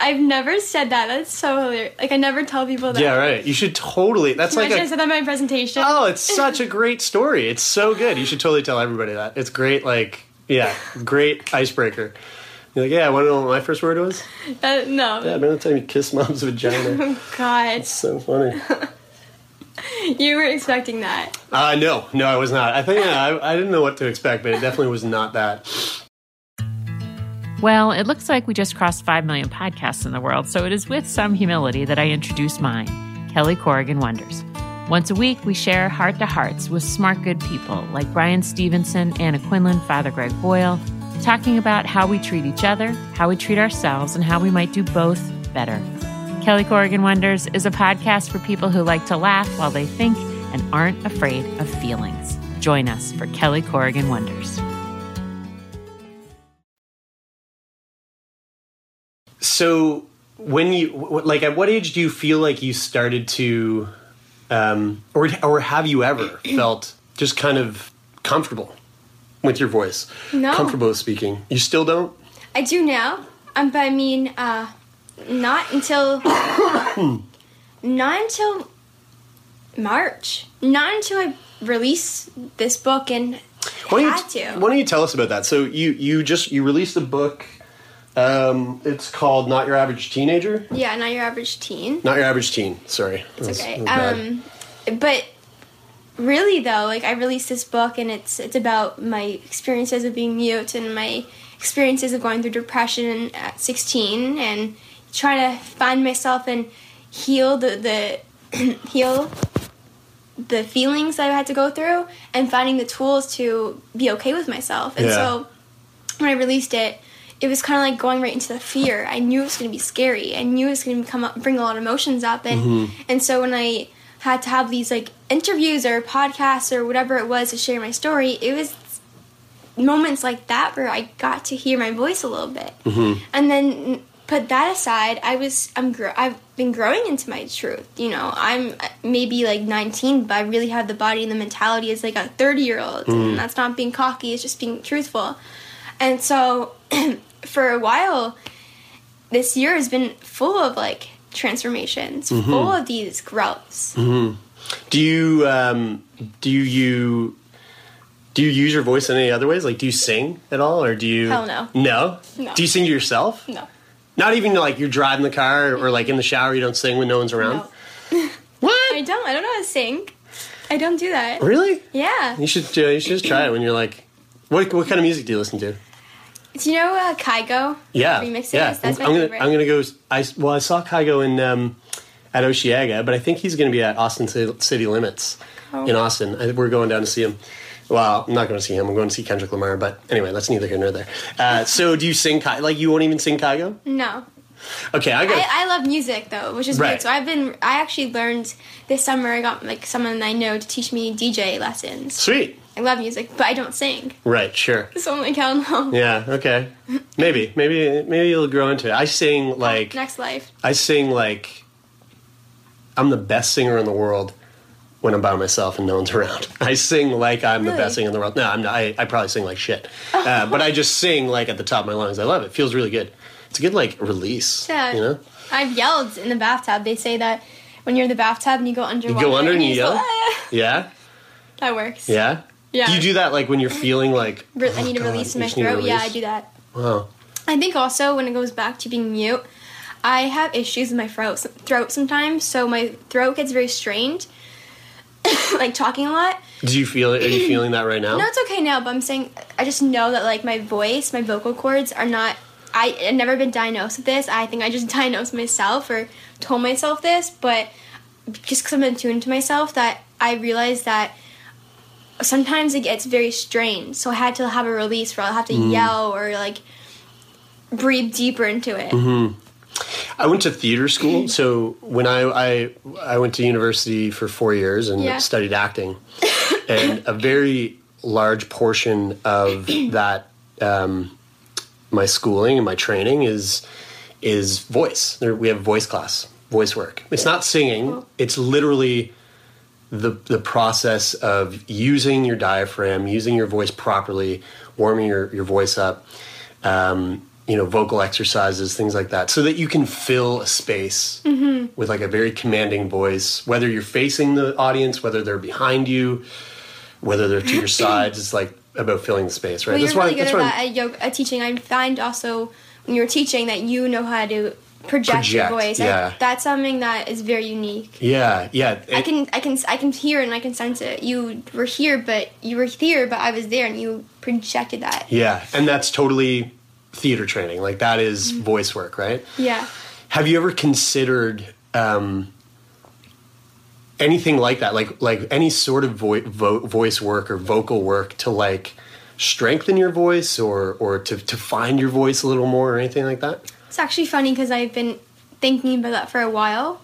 I've never said that. That's so hilarious. Like I never tell people that. Yeah, right. You should totally. That's like Imagine I a. said that in my presentation. Oh, it's *laughs* such a great story. It's so good. You should totally tell everybody that. It's great. Like, yeah, great icebreaker. You're like, yeah, I want to know what my first word was. Uh, no. Yeah, remember the time you kissed mom's vagina? *laughs* Oh God, It's so funny. *laughs* *laughs* you were expecting that. Uh, no, no, I was not. I think I, I didn't know what to expect, but it definitely was not that. Well, it looks like we just crossed 5 million podcasts in the world, so it is with some humility that I introduce mine, Kelly Corrigan Wonders. Once a week, we share heart to hearts with smart, good people like Bryan Stevenson, Anna Quindlen, Father Greg Boyle, talking about how we treat each other, how we treat ourselves, and how we might do both better. Kelly Corrigan Wonders is a podcast for people who like to laugh while they think and aren't afraid of feelings. Join us for Kelly Corrigan Wonders. So, when you like, at what age do you feel like you started to, um, or or have you ever *clears throat* felt just kind of comfortable with your voice? No. Comfortable with speaking. You still don't. I do now. Um, but I mean, uh, not until not until March. Not until I release this book and Why don't, had you, to. why don't you tell us about that? So you you just you released a book. Um, it's called Not Your Average Teenager. Yeah, not your average teen. Not Your Average Teen. Sorry, It's That's- okay. that's. Um, but really though, like I released this book and it's it's about my experiences of being mute and my experiences of going through depression at 16 and trying to find myself and heal the the *clears throat* heal the feelings that I had to go through and finding the tools to be okay with myself. And Yeah. so when I released it, it was kind of like going right into the fear. I knew it was going to be scary. I knew it was going to come up, bring a lot of emotions up, and Mhm. and so when I had to have these like interviews or podcasts or whatever it was to share my story, it was moments like that where I got to hear my voice a little bit. Mhm. And then put that aside, I was I'm gr- I've been growing into my truth. You know, I'm maybe like 19, but I really have the body and the mentality as like a 30 year old, Mm. and that's not being cocky. It's just being truthful. And so, *clears throat* for a while, this year has been full of like transformations, Mhm. full of these growths. hmm Do you um, do you do you use your voice in any other ways? Like, do you sing at all, or do you? Hell no. No. No. Do you sing to yourself? No. Not even like you're driving the car or like in the shower. You don't sing when no one's around. What? I don't. I don't know how to sing. I don't do that. Really? Yeah. You should. Uh, you should just try it when you're like. What what kind of music do you listen to? Do you know uh, Kygo? Yeah, Remixes? yeah. That's my I'm gonna. I'm gonna go. I well, I saw Kygo in um, at Osheaga, but I think he's gonna be at Austin City Limits Oh. in Austin. I, we're going down to see him. Well, I'm not going to see him. I'm going to see Kendrick Lamar. But anyway, that's neither here nor there. Uh, so, do you sing like you won't even sing Kygo? No. Okay, I got. I, I love music though, which is Right. weird. So I've been. I actually learned this summer. I got like someone I know to teach me DJ lessons. Sweet. I love music, but I don't sing. Right. Sure. So I'm like, hell no. Yeah. Okay. Maybe. Maybe. Maybe you'll grow into it. I sing like. Next life. I sing like I'm the best singer in the world when I'm by myself and no one's *laughs* around. I sing like I'm the best singer in the world. No, I'm not. I, I probably sing like shit, uh, *laughs* but I just sing like at the top of my lungs. I love it. it. Feels really good. It's a good like release. Yeah. You know, I've yelled in the bathtub. They say that when you're in the bathtub and you go underwater, you go under and you just go, yell. "Ah." Yeah, That works. yeah. Yeah. Do you do that like when you're feeling like Re- I need to God, release you my throat. Yeah, I do that. wow? I think also when it goes back to being mute, I have issues with my throat throat sometimes. So my throat gets very strained, *laughs* like talking a lot. Do you feel it? Are you feeling that right now? No, it's okay now. But I'm saying I just know that like my voice, my vocal cords are not. I I've never been diagnosed with this. I think I just *laughs* diagnosed myself or told myself this, but just because I'm in tune to myself, that I realized that sometimes it gets very strained. So I had to have a release where I'll have to Mm. yell or like breathe deeper into it. hmm I went to theater school, *laughs* so when I, I I went to university for four years and Yeah. studied acting, *laughs* and a very large portion of *clears throat* that um, my schooling and my training is is voice. There, we have voice class, voice work. It's not singing. It's literally the the process of using your diaphragm, using your voice properly, warming your, your voice up, um, you know, vocal exercises, things like that, so that you can fill a space Mhm. with like a very commanding voice, whether you're facing the audience, whether they're behind you, whether they're to your *clears throat* sides. It's like about filling the space, right? Well, you're really good at I'm- that at yoga at teaching. I find also when you're teaching that you know how to project, your Project, voice. I- yeah. that's something that is very unique. Yeah, yeah. I can I can I can hear it and I can sense it. You were here, but you were here, but I was there, and you projected that. Yeah, and that's totally theater training. Like that is Mm-hmm. voice work, right? Yeah. Have you ever considered um, anything like that? Like like any sort of vo- vo- voice work or vocal work to like strengthen your voice or or to to find your voice a little more or anything like that? It's actually funny because I've been thinking about that for a while.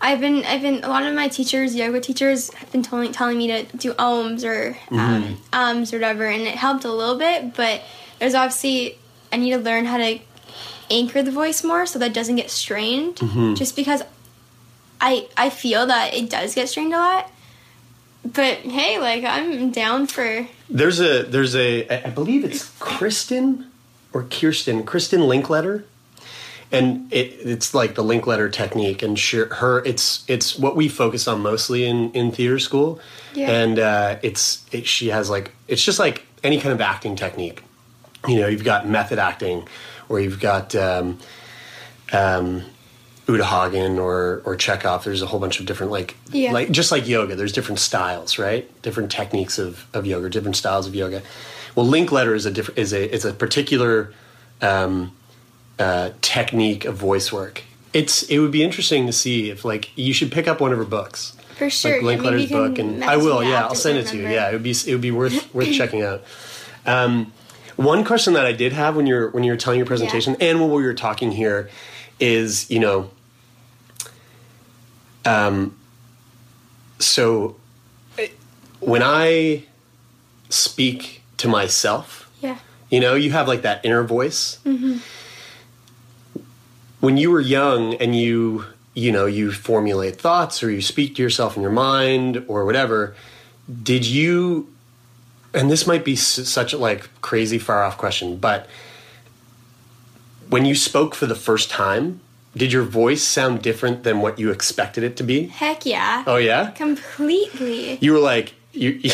I've been I've been a lot of my teachers, yoga teachers, have been telling telling me to do ohms or um, ums or whatever, and it helped a little bit. But there's obviously I need to learn how to anchor the voice more so that it doesn't get strained. Mhm. Just because I I feel that it does get strained a lot. But hey, like I'm down for There's a there's a I believe it's Kristen or Kirsten Kristen Linklater, and it it's like the Linklater technique, and sure, her it's it's what we focus on mostly in in theater school, Yeah. and uh, it's it, she has like it's just like any kind of acting technique. You know, you've got method acting, or you've got um, um, Uta Hagen or or Chekhov. There's a whole bunch of different like Yeah. like just like yoga. There's different styles, right? Different techniques of, of yoga, different styles of yoga. Well, Linklater is a different is a is a particular um, uh, technique of voice work. It's it would be interesting to see if like you should pick up one of her books. for sure. Like Linklater's book, and I will. Yeah, I'll send it to you. Yeah, it would be it would be worth worth *laughs* checking out. Um, one question that I did have when you're when you were telling your presentation, and when we were talking here, is you know, um, so eh, when I speak to myself, Yeah. you know, you have like that inner voice. Hmm when you were young and you you know you formulate thoughts or you speak to yourself in your mind or whatever did you and this might be such a like crazy far off question but when you spoke for the first time did your voice sound different than what you expected it to be Heck yeah. oh yeah Completely. you were like you *laughs*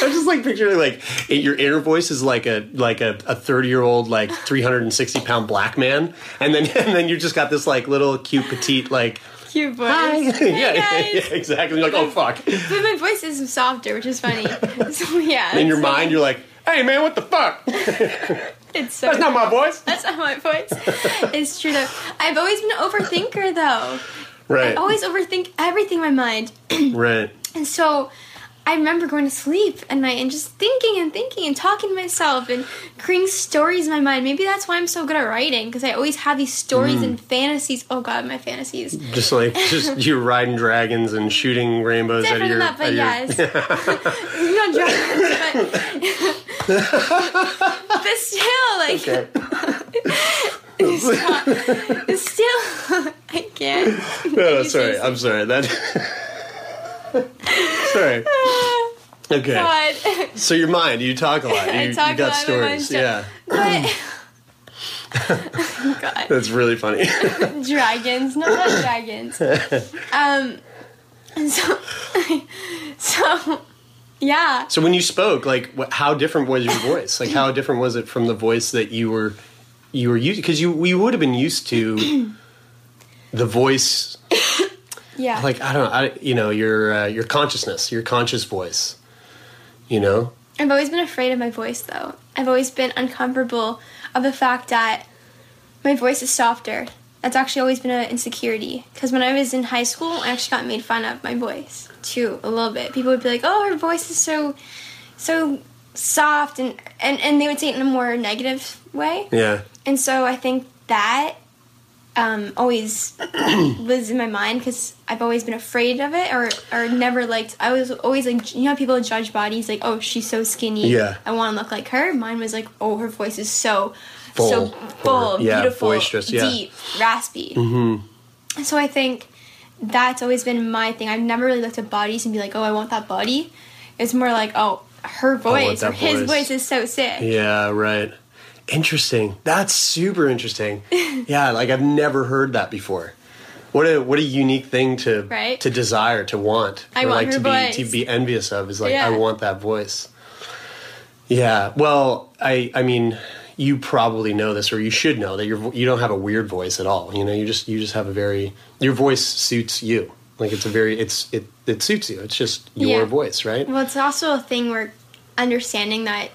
I was just like picturing like it, your inner voice is like a like a, a 30 year old like 360 pound black man and then *laughs* and then you just got this like little cute petite like Cute voice. *laughs* yeah, Hey, yeah, yeah, exactly You're like oh fuck *laughs* But my voice is softer, which is funny. *laughs* so yeah. in your mind you're like hey man what the fuck It's so that's not my voice That's not my voice. it's true though. I've always been an overthinker though. right I always overthink everything in my mind. *clears throat* right And so I remember going to sleep at night and just thinking and thinking and talking to myself and creating stories in my mind. Maybe that's why I'm so good at writing because I always have these stories Mm. and fantasies. Oh god, my fantasies. just like just you *laughs* riding dragons and shooting rainbows out of Different your, than that, but out of your yes. *laughs* *laughs* Not dragons, but, but still, like it's, not, it's still I can't. no, no, sorry I'm sorry that *laughs* sorry okay God. So your mind, you talk a lot. *laughs* You, I talk you got a lot, my mind's stories. Yeah, But *laughs* God. that's really funny. dragons, no, not dragons. Um, so, so, yeah. so when you spoke, like, what, how different was your voice? Like, how different was it from the voice that you were you were used? Because you we would have been used to the voice, Yeah. like I don't know, I, you know, your uh, your consciousness, your conscious voice. You know, I've always been afraid of my voice, though. I've always been uncomfortable of the fact that my voice is softer. That's actually always been an insecurity. Because when I was in high school, I actually got made fun of my voice too a little bit. People would be like, "Oh, her voice is so, so soft," and and and they would say it in a more negative way. yeah, And so I think that um, always *clears throat* was in my mind because I've always been afraid of it or, or never liked. I was always like, you know, people judge bodies like, oh, she's so skinny. Yeah. I want to look like her. Mine was like, oh, her voice is so Full so full, or- yeah, beautiful, boisterous, yeah. deep, raspy. mm-hmm. So I think that's always been my thing. I've never really looked at bodies and be like, oh, I want that body. It's more like, oh, her voice or his voice. voice is so sick. yeah, right. Interesting. That's super interesting. *laughs* yeah, like I've never heard that before. What a what a unique thing to Right? to desire, to want, I or want like to voice. be to be envious of is like Yeah. I want that voice. Yeah. Well, I I mean, you probably know this, or you should know that your vo- you don't have a weird voice at all. You know, you just you just have a very your voice suits you. Like it's a very it's it it suits you. It's just your Yeah. voice, right? Well, it's also a thing where understanding that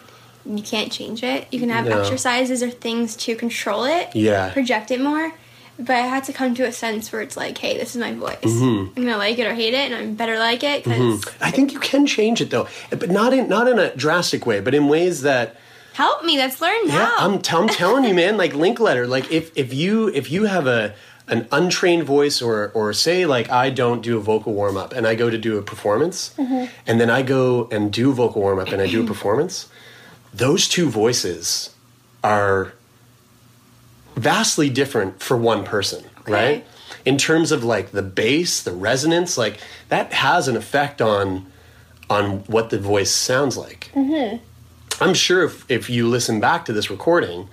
you can't change it. You can have No. exercises or things to control it, Yeah. project it more. But I had to come to a sense where it's like, hey, this is my voice. Mhm. I'm gonna like it or hate it, and I'm better like it Mhm. I think you can change it though, but not in not in a drastic way, but in ways that help me. Let's learn now. yeah, I'm, t- I'm telling you, man. Like Linklater, like if if you if you have a an untrained voice or or say like I don't do a vocal warm up and I go to do a performance Mhm. and then I go and do vocal warm up and I do a performance, those two voices are vastly different for one person, right? In terms of like the bass, the resonance, like that has an effect on on what the voice sounds like. Mm-hmm. I'm sure if, if you listen back to this recording,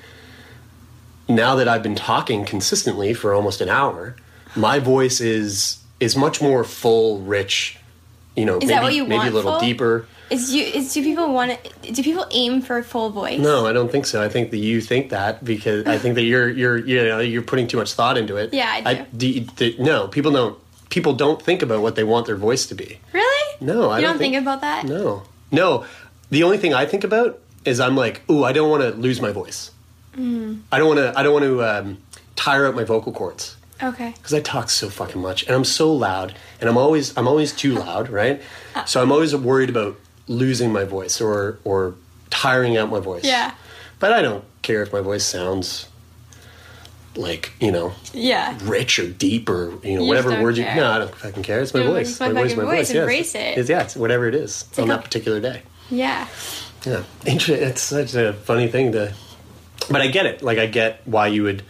now that I've been talking consistently for almost an hour, my voice is is much more full, rich, you know, Is maybe that what you maybe a little full? deeper. Is you is do people want to, do people aim for a full voice? No, I don't think so. I think that you think that because I think that you're you're you know you're putting too much thought into it. Yeah, I do. do- no, people don't people don't think about what they want their voice to be. Really? No, I you don't don't think, about that? No, no. The only thing I think about is I'm like, ooh, I don't want to lose my voice. Mm, I don't want to. I don't want to um, tire out my vocal cords okay. because I talk so fucking much and I'm so loud and I'm always I'm always too loud, right? So I'm always worried about losing my voice or or tiring out my voice. Yeah. But I don't care if my voice sounds like you know Yeah. rich or deep or you know You whatever just don't you care. no I don't fucking care it's my voice it's my fucking voice. yeah. Embrace it. It's, yeah it's whatever it is on like that a- particular day Yeah. yeah *laughs* it's such a funny thing to but I get it like I get why you would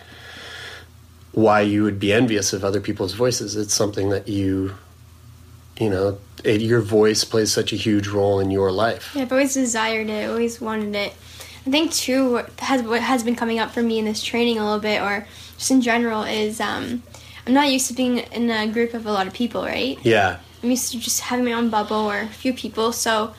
why you would be envious of other people's voices it's something that you you know it, your voice plays such a huge role in your life Yeah, I've always desired it. Always wanted it. I think too what has what has been coming up for me in this training a little bit, or just in general, is um, I'm not used to being in a group of a lot of people, right? yeah I'm used to just having my own bubble or a few people. So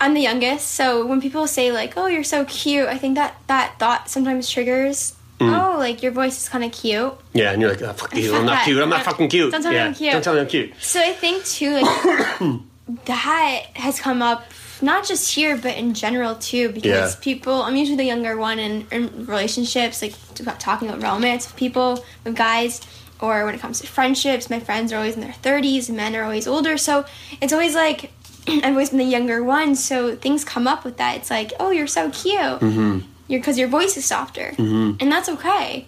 I'm the youngest. So when people say like, "Oh, you're so cute," I think that that thought sometimes triggers. Mm. Oh, like your voice is kind of cute. yeah and you're like oh, fuck you I'm not cute I'm not *laughs* fucking cute Don't tell me yeah I'm cute. don't tell me I'm cute So I think too, like *coughs* that has come up not just here but in general too, because Yeah. people. I'm usually the younger one in, in relationships, like talking about romance with people, with guys, or when it comes to friendships. My friends are always in their 30s, men are always older, so it's always like *clears throat* I've always been the younger one. So things come up with that. It's like, oh, you're so cute. Mm-hmm because your voice is softer, Mhm. and that's okay.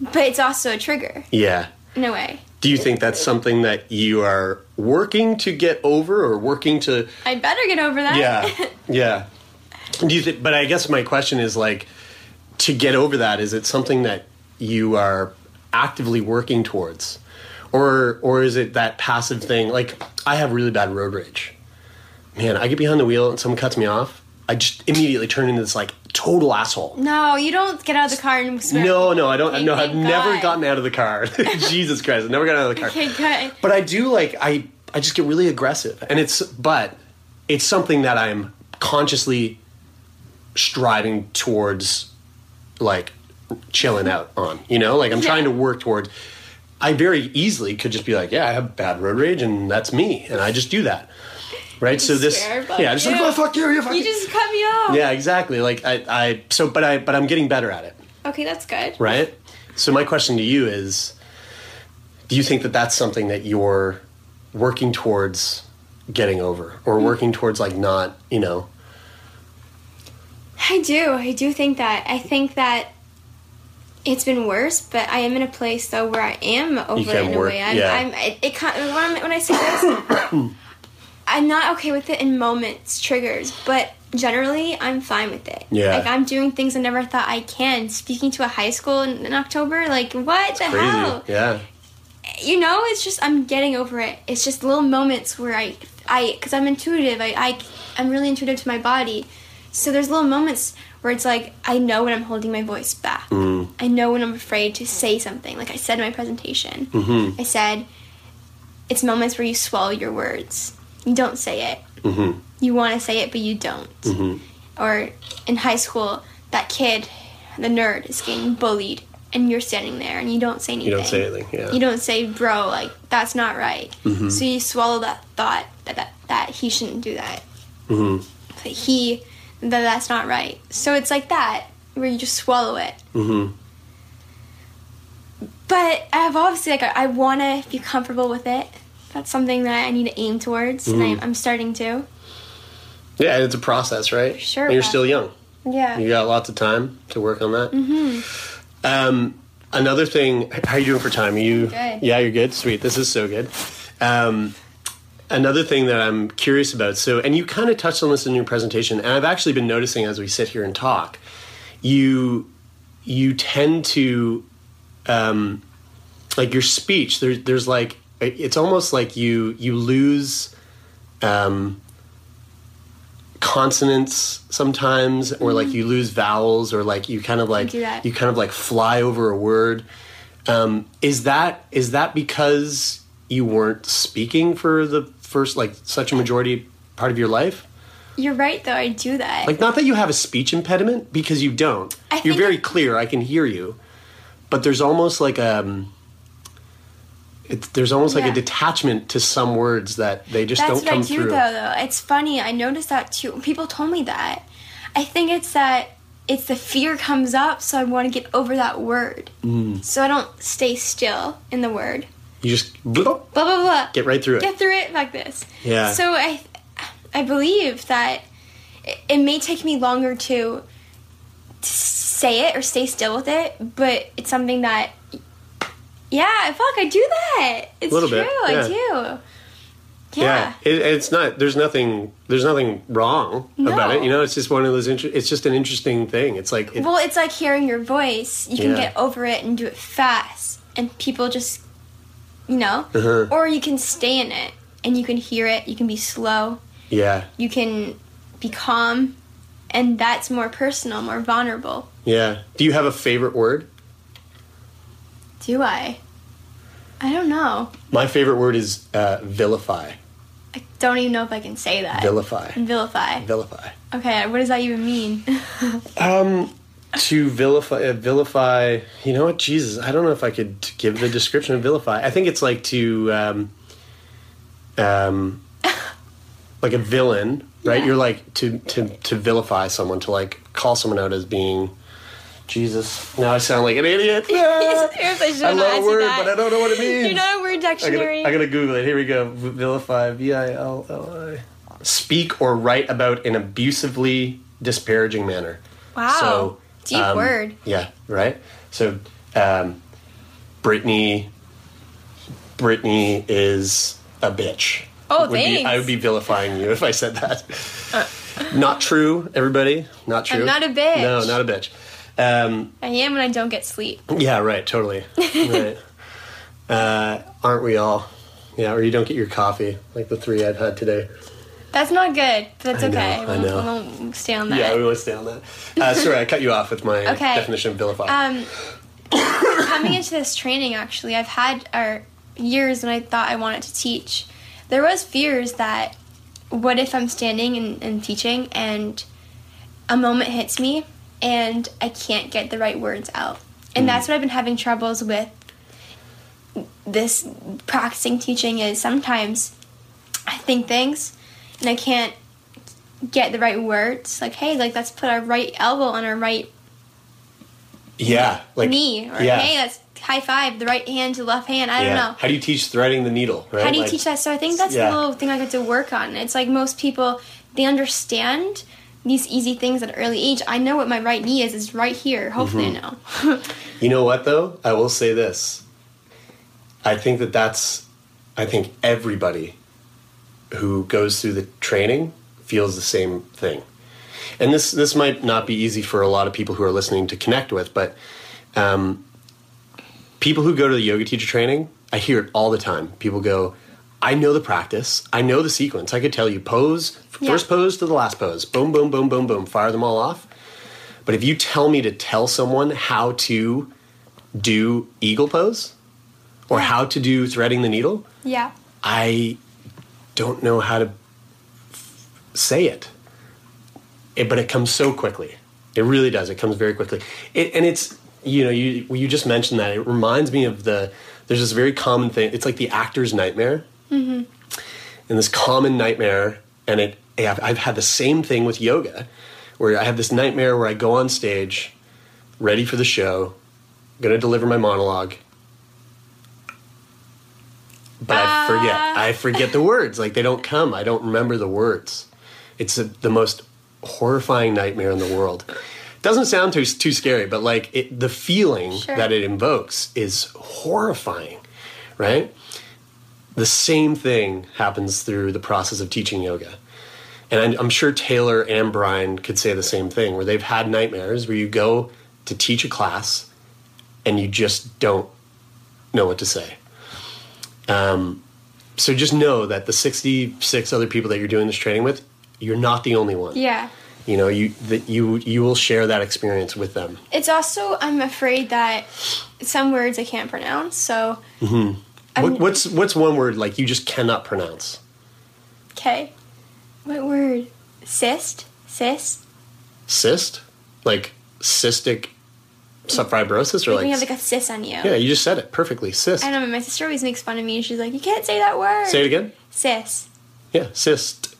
But it's also a trigger yeah in a way. Do you think that's something that you are working to get over or working to I'd better get over that. Yeah. *laughs* Yeah. Do you think but I guess my question is like to get over that is it something that you are actively working towards? Or or is it that passive thing like I have really bad road rage. Man, I get behind the wheel and someone cuts me off, I just immediately turn into this like total asshole. No, you don't get out of the car and swear. No, no, I don't. No, I've thank never gotten out of the car. *laughs* Jesus *laughs* Christ, I've never gotten out of the car. Okay, good. But I do like I I just get really aggressive, and it's but it's something that I'm consciously striving towards, like chilling out on. You know, like I'm trying to work towards. I very easily could just be like, yeah, I have bad road rage, and that's me, and I just do that. Right. so this, yeah, yeah, just like, oh, fuck you, you fuck You just cut me off. yeah, exactly. Like I, I, so, but I, but I'm getting better at it Okay, that's good. right? So my question to you is do you think that that's something that you're working towards getting over or hmm. working towards like not, you know, I do. I do think that. I think that it's been worse, but I am in a place though where I am over it in a work- way. I'm, yeah. I'm it, it when, I'm, when I say this, *coughs* I'm not okay with it in moments, triggers, but generally I'm fine with it. Yeah. Like I'm doing things I never thought I can. Speaking to a high school in, in October, like what the crazy. hell? Yeah. you know it's just i'm getting over it it's just little moments where i i because i'm intuitive I, I i'm really intuitive to my body so there's little moments where it's like I know when I'm holding my voice back. Mm. I know when I'm afraid to say something. Like I said in my presentation, Mhm. I said it's moments where you swallow your words. You don't say it. Mm-hmm. You want to say it, but you don't. Mm-hmm. Or in high school, that kid, the nerd, is getting bullied, and you're standing there and you don't say anything. You don't say anything. Yeah. You don't say, bro, like, that's not right. Mhm. So you swallow that thought that, that, that he shouldn't do that. Mm-hmm. That he, that that's not right. So it's like that, where you just swallow it. Mm-hmm. But I've obviously, like, I, I want to be comfortable with it. That's something that I need to aim towards, and Mhm. I, I'm starting to. Yeah, it's a process, right? Sure, And you're still young. Yeah. You got lots of time to work on that. hmm Um, another thing, how are you doing for time? Are you? Good. Yeah, you're good. Sweet. This is so good. Um, another thing that I'm curious about. So, and you kind of touched on this in your presentation, and I've actually been noticing as we sit here and talk, you you tend to um, like your speech. There's there's like it's almost like you you lose. Um, consonants sometimes or like you lose vowels or like you kind of like you kind of like fly over a word um, is that is that because you weren't speaking for the first like such a majority part of your life You're right, though. I do that. like not that you have a speech impediment because you don't I you're very clear i can hear you but there's almost like um it's, there's almost like a detachment to some words that they just That's don't what come I do, through though. Though it's funny. I noticed that too. People told me that. I think it's that it's the fear comes up, so I want to get over that word, Mm. so I don't stay still in the word. you just bloop, Blah blah blah. get right through it Get through it like this. Yeah. So I, I believe that it, it may take me longer to, to say it or stay still with it, but it's something that, yeah, fuck, I do that. It's true. bit, yeah. I do. Yeah. it, it's not. There's nothing. There's nothing wrong about it. You know, it's just one of those. Inter- it's just an interesting thing. It's like it, well, it's like hearing your voice. You can Yeah. get over it and do it fast, and people just, you know, Uh-huh. or you can stay in it and you can hear it. You can be slow. yeah, You can be calm, and that's more personal, more vulnerable. yeah. Do you have a favorite word? Do I? I don't know. My favorite word is uh, vilify. I don't even know if I can say that. Vilify. Vilify. Vilify. Okay, what does that even mean? *laughs* Um, to vilify, uh, vilify. You know what? Jesus, I don't know if I could give the description of vilify. I think it's like to, um, um, *laughs* like a villain, right? Yeah. You're like to to to vilify someone, to like call someone out as being. Jesus, now I sound like an idiot. *laughs* Seriously, I should I love a word, that. but I don't know what it means. You're not a word I gotta, dictionary. I gotta Google it. Here we go. Vilify. V I L L I. Speak or write about in abusively disparaging manner. wow. So, Deep um, word. Yeah, right. So, um, Brittany, Brittany is a bitch. Oh, would be, thanks. I would be vilifying you if I said that. not true, everybody. Not true. I'm not a bitch. No, not a bitch. Um, I am when I don't get sleep. yeah, right. Totally. *laughs* right. Uh, aren't we all? Yeah, or you don't get your coffee like the three I've had today. That's not good, but that's I know, okay. I We'll- know. We won't stay on that. Yeah, we won't stay on that. Uh, sorry, I cut you off with my *laughs* Okay. definition of vilify. Um, coming into this training, actually, I've had our years when I thought I wanted to teach. There was fears that what if I'm standing and, and teaching and a moment hits me and I can't get the right words out, and that's what I've been having troubles with. This practicing teaching is sometimes I think things and I can't get the right words. Like, hey, like let's put our right elbow on our right yeah, like knee, or yeah. hey, that's high five, the right hand to left hand. I don't know. How do you teach threading the needle? Right? How do you Like, teach that? So I think that's Yeah. the little thing I get to work on. It's like most people, they understand these easy things at an early age. I know what my right knee is. It's right here. Hopefully Mhm. I know. You know what though? I will say this. I think that that's. I think everybody who goes through the training feels the same thing. And this this might not be easy for a lot of people who are listening to connect with, but um, people who go to the yoga teacher training, I hear it all the time. People go, "I know the practice. I know the sequence. I could tell you pose, Yeah. first pose to the last pose. Boom, boom, boom, boom, boom. Fire them all off." But if you tell me to tell someone how to do eagle pose or how to do threading the needle, Yeah. I don't know how to f- say it. it. But it comes so quickly. It really does. It comes very quickly. It, and it's, you know, you, you just mentioned that. It reminds me of the, there's this very common thing. It's like the actor's nightmare. Mm-hmm. And this common nightmare, and it, I've, I've had the same thing with yoga, where I have this nightmare where I go on stage, ready for the show, going to deliver my monologue, but I forget. I forget the words. Like they don't come. I don't remember the words. It's a, the most horrifying nightmare in the world. Doesn't sound too too scary, but like it, the feeling Sure. that it invokes is horrifying, right? The same thing happens through the process of teaching yoga. And I'm, I'm sure Taylor and Brian could say the same thing, where they've had nightmares where you go to teach a class and you just don't know what to say. Um, so just know that the 66 other people that you're doing this training with, you're not the only one. Yeah. You know, you that you you will share that experience with them. It's also I'm afraid that some words I can't pronounce. So hmm I'm- What, what's what's one word like you just cannot pronounce? okay, what word? Cyst, cyst. Cyst, like cystic fibrosis, or Like like, you have like a cyst on you. yeah, you just said it perfectly. Cyst. I know. My sister always makes fun of me. And she's like, "You can't say that word." Say it again. Cyst. Yeah, cyst.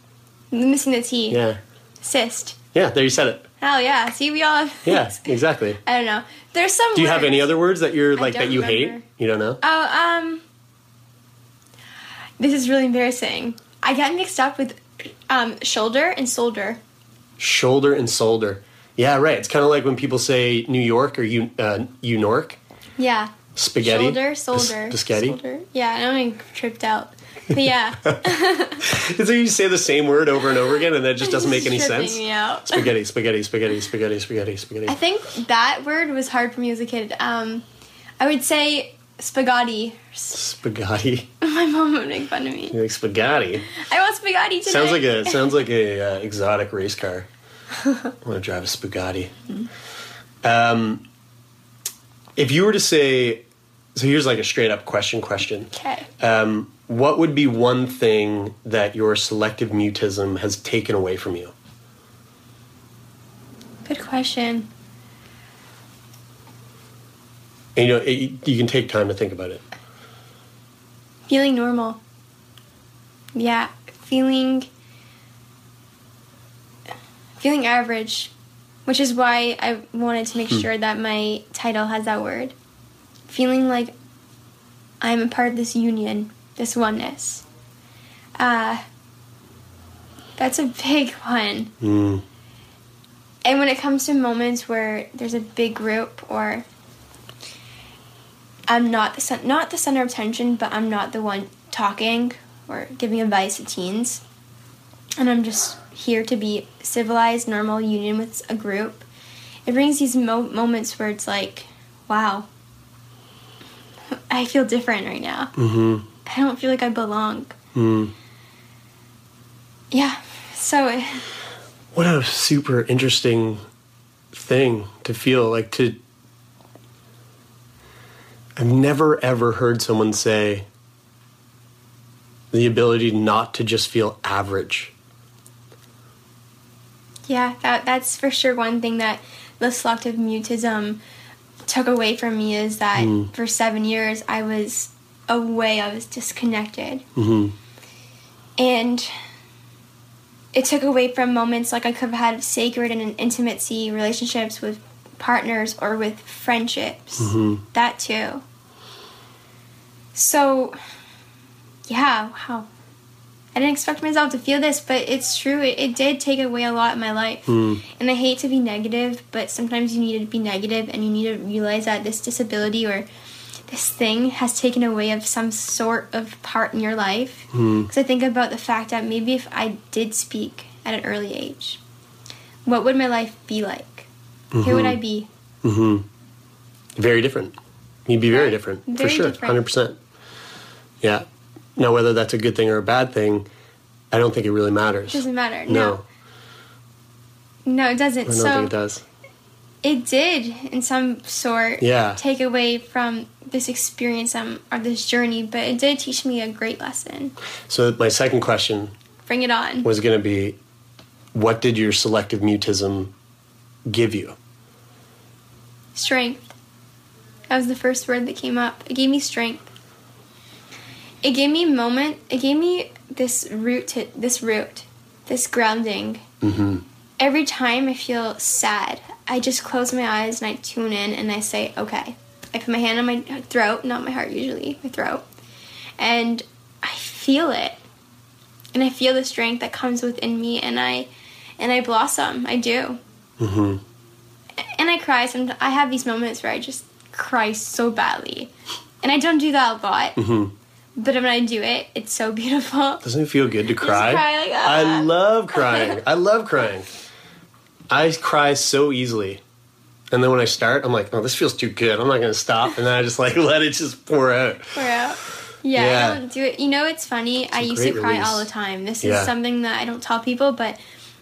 I'm missing the T. Yeah, Cyst. yeah. There you said it. Hell yeah. See, we all. Have, Yeah, *laughs* exactly. I don't know. There's some. Do you have any other words that you're like that you remember. hate? You don't know. Oh, um. This is really embarrassing. I got mixed up with um, shoulder and solder. Shoulder and solder. Yeah, right. It's kind of like when people say New York or you uh, you Yeah. Spaghetti. Shoulder, Bis- soldier. Biscotti. Solder. Yeah, I don't even tripped out. But yeah. *laughs* It's like you say the same word over and over again, and that just *laughs* doesn't make any sense. me out. Spaghetti, spaghetti, spaghetti, spaghetti, spaghetti, spaghetti. I think that word was hard for me as a kid. Um, I would say spaghetti. Spaghetti. *laughs* My mom would make fun of me. You like spaghetti? I want spaghetti today. Sounds like a *laughs* sounds like a uh, exotic race car. I want to drive a spaghetti. Um, if you were to say, so here's like a straight up question question. Okay. Um, what would be one thing that your selective mutism has taken away from you? Good question. And, you know, it, you can take time to think about it. Feeling normal. Yeah, feeling feeling average, which is why I wanted to make Hmm. sure that my title has that word. Feeling like I'm a part of this union, this oneness. Uh that's a big *laughs* one. Mm. And when it comes to moments where there's a big group or I'm not the cen- not the center of attention, but I'm not the one talking or giving advice to teens, and I'm just here to be civilized, normal union with a group. It brings these mo- moments where it's like, wow, *laughs* I feel different right now. Mm-hmm. I don't feel like I belong. Mm. Yeah, so *laughs* What a super interesting thing to feel like to. I've never ever heard someone say the ability not to just feel average. Yeah, that that's for sure one thing that the selective mutism took away from me is that Mm. for seven years I was away, I was disconnected. Mm-hmm. And it took away from moments like I could have had sacred and intimacy relationships with partners or with friendships. Mm-hmm. That too. So, yeah, wow. I didn't expect myself to feel this, but it's true. It, it did take away a lot in my life. Mm. And I hate to be negative, but sometimes you need to be negative and you need to realize that this disability or this thing has taken away of some sort of part in your life. Mm. Because I think about the fact that maybe if I did speak at an early age, what would my life be like? Who would. I be? Mm-hmm. Very different. You'd be very different for sure, hundred percent. Yeah. Now, whether that's a good thing or a bad thing, I don't think it really matters. Doesn't matter. No, No. No, it doesn't. I don't so think it does. it did in some sort Yeah. take away from this experience um, or this journey, but it did teach me a great lesson. So my second question Bring it on. was going to be, what did your selective mutism give you? Strength. That was the first word that came up. It gave me strength. It gave me moment. It gave me this root to this root, this grounding. Mm-hmm. Every time I feel sad, I just close my eyes and I tune in and I say, okay. I put my hand on my throat, not my heart usually, my throat. And I feel it. And I feel the strength that comes within me and I and I blossom. I do. Mm-hmm. And I cry sometimes. I have these moments where I just cry so badly. And I don't do that a lot. Mm-hmm. But when I do it, it's so *laughs* beautiful. Doesn't it feel good to cry? cry like, I "Ah." love crying. I love crying. I cry so easily. And then when I start, I'm like, oh, this feels too good. I'm not going to stop. And then I just like *laughs* let it just pour out. Pour out. Yeah, Yeah. I don't do it. You know, it's funny. I used to cry release. all the time. This Yeah. is something that I don't tell people, but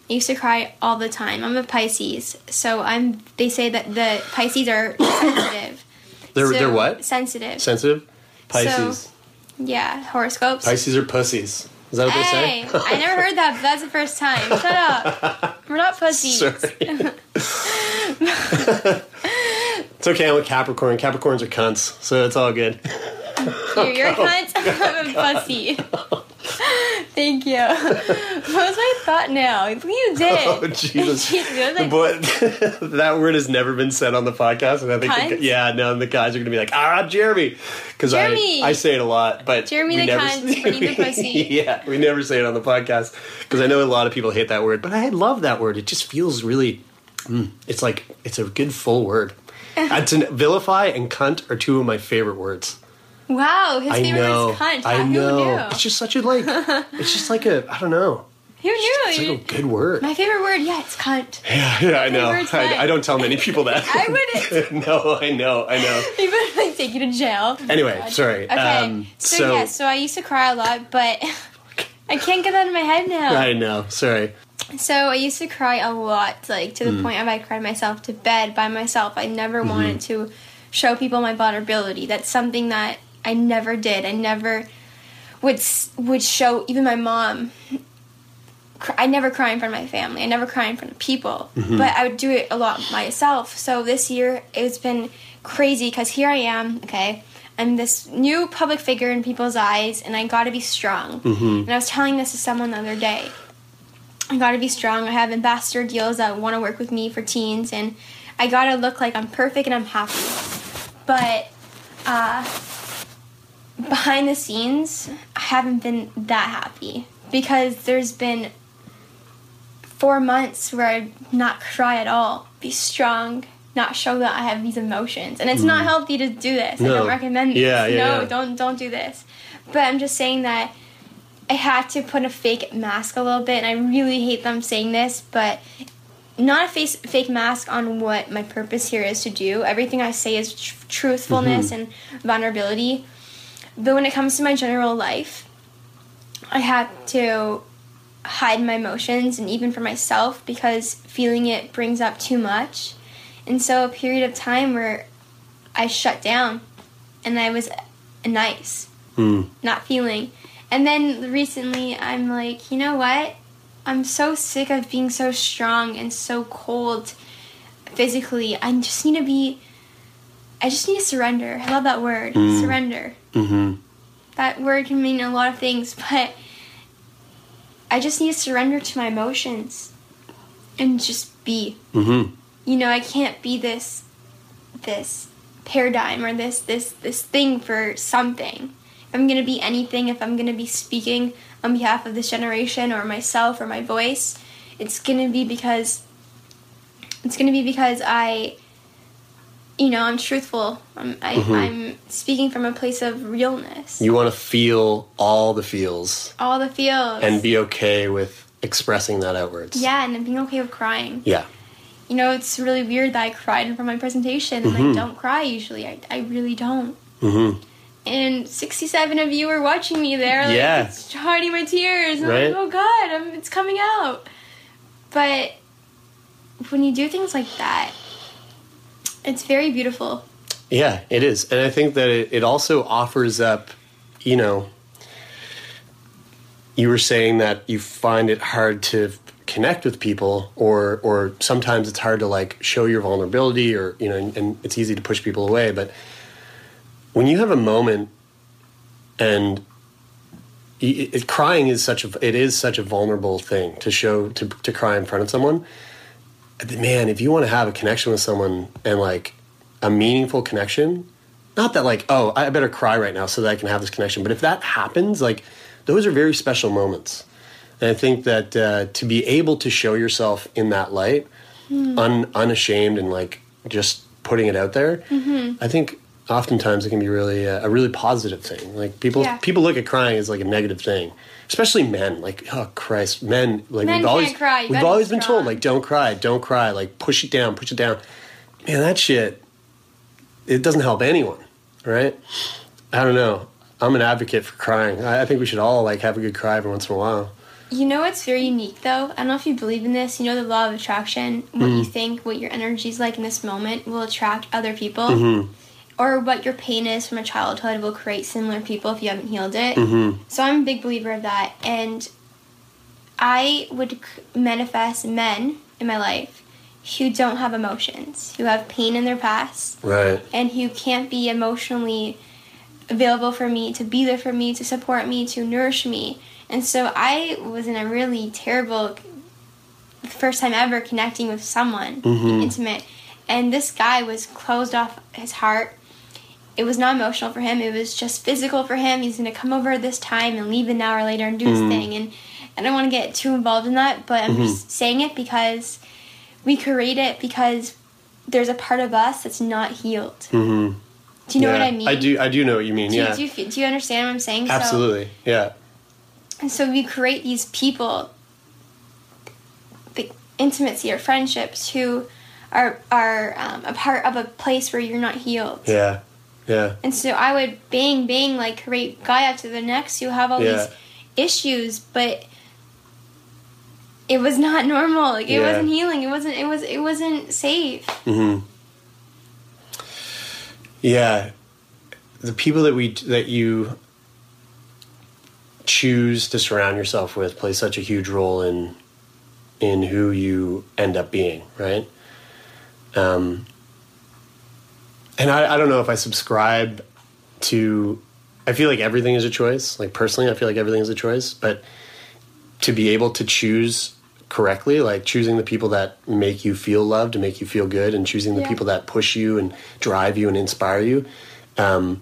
I used to cry all the time. I'm a Pisces, so I'm. They say that the Pisces are *coughs* sensitive. They're, So- they're what? Sensitive. Sensitive? Pisces. So, yeah, horoscopes. Pisces are pussies. Is that what Hey, they say? I never heard that, but that's the first time. Shut up. We're not pussies. *laughs* *laughs* *laughs* It's okay. I'm a Capricorn. Capricorns are cunts, so it's all good. You're, you're *laughs* a cunt. I'm a pussy. Thank you. What was my thought now? You did. *laughs* Oh Jesus! *laughs* Like, But that word has never been said on the podcast, and I think, the, yeah, no, and the guys are gonna be like, ah, Jeremie, because I I say it a lot, but Jeremie the never, cunt, the pussy. yeah, we never say it on the podcast because I know a lot of people hate that word, but I love that word. It just feels really, mm, it's like it's a good full word. Uh, to vilify and cunt are two of my favorite words. Wow, his I favorite know. is cunt. I Who know. knew? It's just such a like. *laughs* it's just like a. I don't know. Who knew? It's like a good word. My favorite word, yeah, it's cunt. Yeah, yeah, I know. I, I don't tell many people that. *laughs* I wouldn't. *laughs* no, I know, I know. They would like take you to jail. Anyway, sorry. Okay, Um, so, so yeah, so I used to cry a lot, but I can't get that in my head now. I know. Sorry. So I used to cry a lot, like to the Mm. point of I cried myself to bed by myself. I never Mhm. wanted to show people my vulnerability. That's something that I never did. I never would would show even my mom. I never cry in front of my family. I never cry in front of people. Mhm. But I would do it a lot myself. So this year it's been crazy because here I am. Okay, I'm this new public figure in people's eyes, and I got to be strong. Mhm. And I was telling this to someone the other day. I gotta be strong. I have ambassador deals that want to work with me for teens, and I gotta look like I'm perfect and I'm happy. But uh, behind the scenes, I haven't been that happy because there's been four months where I not cry at all, be strong, not show that I have these emotions, and it's not Mm. healthy to do this. I don't recommend this. Yeah, yeah, no, yeah. don't don't do this. But I'm just saying that I had to put a fake mask a little bit, and I really hate them saying this, but not a face, fake mask on what my purpose here is to do. Everything I say is tr- truthfulness Mhm. and vulnerability. But when it comes to my general life, I had to hide my emotions, and even for myself, because feeling it brings up too much. And so, a period of time where I shut down and I was nice Hmm. not feeling. And then recently, I'm like, you know what? I'm so sick of being so strong and so cold physically. I just need to be. I just need to surrender. I love that word. Mm. Surrender. Mm-hmm. That word can mean a lot of things, but I just need to surrender to my emotions and just be. Mm-hmm. You know, I can't be this this paradigm or this this this thing for something. If I'm gonna be anything, if I'm gonna be speaking on behalf of this generation or myself or my voice, it's gonna be because it's gonna be because I you know, I'm truthful. I'm I, Mhm. I'm speaking from a place of realness. You want to feel all the feels All the feels. and be okay with expressing that outwards. yeah, and being okay with crying. Yeah. You know, it's really weird that I cried in front of my presentation and Mhm. I don't cry usually. I, I really don't. Mm-hmm. And 67 of you were watching me there. Like, Yeah. Hiding my tears. And Right. I'm like, oh God, I'm, it's coming out. But when you do things like that, It's very beautiful. Yeah, it is. And I think that it, it also offers up, you know, you were saying that you find it hard to connect with people or or sometimes it's hard to like show your vulnerability or you know and, and it's easy to push people away but when you have a moment and it, it, crying is such a it is such a vulnerable thing to show to to cry in front of someone man if you want to have a connection with someone and like a meaningful connection not that like oh i better cry right now so that i can have this connection but if that happens like those are very special moments and i think that uh, to be able to show yourself in that light Hmm. un, unashamed and like just putting it out there Mhm. i think oftentimes it can be really uh, a really positive thing like people Yeah. people look at crying as like a negative thing especially men like oh christ men like Men we've always. We've always be been told like don't cry don't cry like push it down push it down man that shit it doesn't help anyone right i don't know i'm an advocate for crying i, I think we should all like have a good cry every once in a while You know what's very unique though? I don't know if you believe in this. You know the law of attraction. What you Mhm. think, what your energy is like in this moment will attract other people. Mhm. Or what your pain is from a childhood will create similar people if you haven't healed it. Mhm. So I'm a big believer of that. And I would manifest men in my life who don't have emotions, who have pain in their past, right and who can't be emotionally available for me, to be there for me, to support me, to nourish me. And so I was in a really terrible first time ever connecting with someone Mhm. intimate. And this guy was closed off his heart. It was not emotional for him, it was just physical for him. He's gonna come over this time and leave an hour later and do his Mhm. thing. And I don't wanna get too involved in that, but I'm Mm-hmm. Mhm. just saying it because we create it because there's a part of us that's not healed. mm-hmm. Do you know what I mean? i do i do know what you mean Do, yeah you, do, you, do you understand what I'm saying? So, absolutely yeah and so we create these people, the intimacy or friendships who are are um, a part of a place where you're not healed. yeah yeah And so I would bang bang like create guy after the next who have all Yeah. these issues, but it was not normal. Like it Yeah. wasn't healing. It wasn't. It was. It wasn't safe. hmm Yeah, the people that we that you choose to surround yourself with play such a huge role in in who you end up being, right? Um, and I, I don't know if I subscribe to. I feel like everything is a choice. Like personally, I feel like everything is a choice, but to be able to choose correctly, like choosing the people that make you feel loved and make you feel good, and choosing the Yeah. people that push you and drive you and inspire you. Um,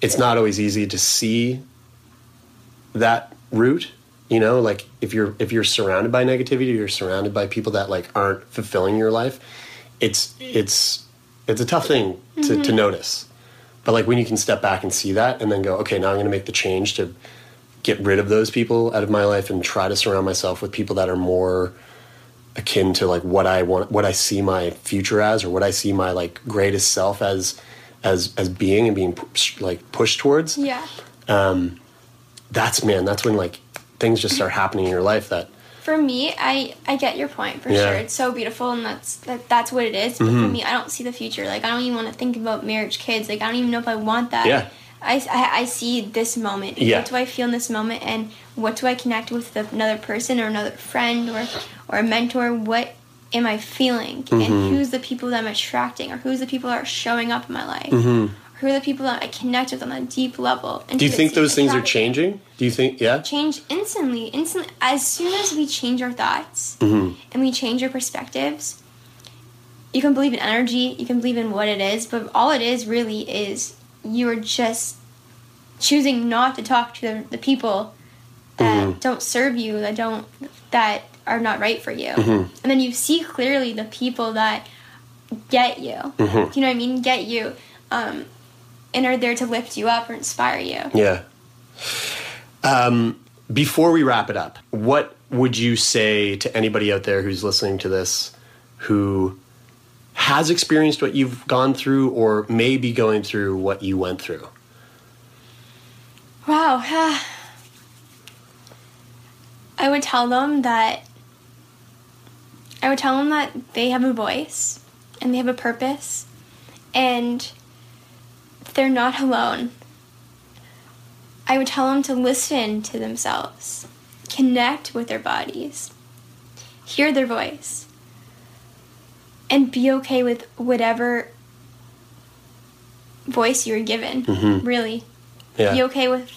it's not always easy to see that route. You know, like if you're if you're surrounded by negativity, you're surrounded by people that like aren't fulfilling your life. It's it's it's a tough thing to, to Mhm. notice. But like when you can step back and see that, and then go, okay, now I'm going to make the change to get rid of those people out of my life and try to surround myself with people that are more akin to like what I want, what I see my future as, or what I see my like greatest self as, as as being and being like pushed towards. Yeah. Um, that's man, that's when like things just start happening in your life that For me, I I get your point for Yeah. sure. It's so beautiful, and that's that, that's what it is. But for Mhm. me, I don't see the future. Like I don't even want to think about marriage, kids. Like I don't even know if I want that. Yeah. I, I, I see this moment. Yeah. What do I feel in this moment, and what do I connect with another person or another friend or or a mentor? What am I feeling, Mhm. and who's the people that I'm attracting, or who's the people that are showing up in my life? Mhm. Who are the people that I connect with on a deep level? Do you think those things are changing? Do you think yeah? Change instantly. Instantly, as soon as we change our thoughts Mm-hmm. and we change our perspectives, you can believe in energy, you can believe in what it is, but all it is really is you're just choosing not to talk to the, the people that Mhm. don't serve you, that don't that are not right for you. Mhm. And then you see clearly the people that get you. Mhm. Do you know what I mean? Get you. Um, and are there to lift you up or inspire you. Yeah. Um, before we wrap it up, what would you say to anybody out there who's listening to this who has experienced what you've gone through or may be going through what you went through? Wow. *sighs* I would tell them that I would tell them that they have a voice and they have a purpose and they're not alone. I would tell them to listen to themselves, connect with their bodies, hear their voice, and be okay with whatever voice you're given. Mhm. Really. Yeah. Be okay with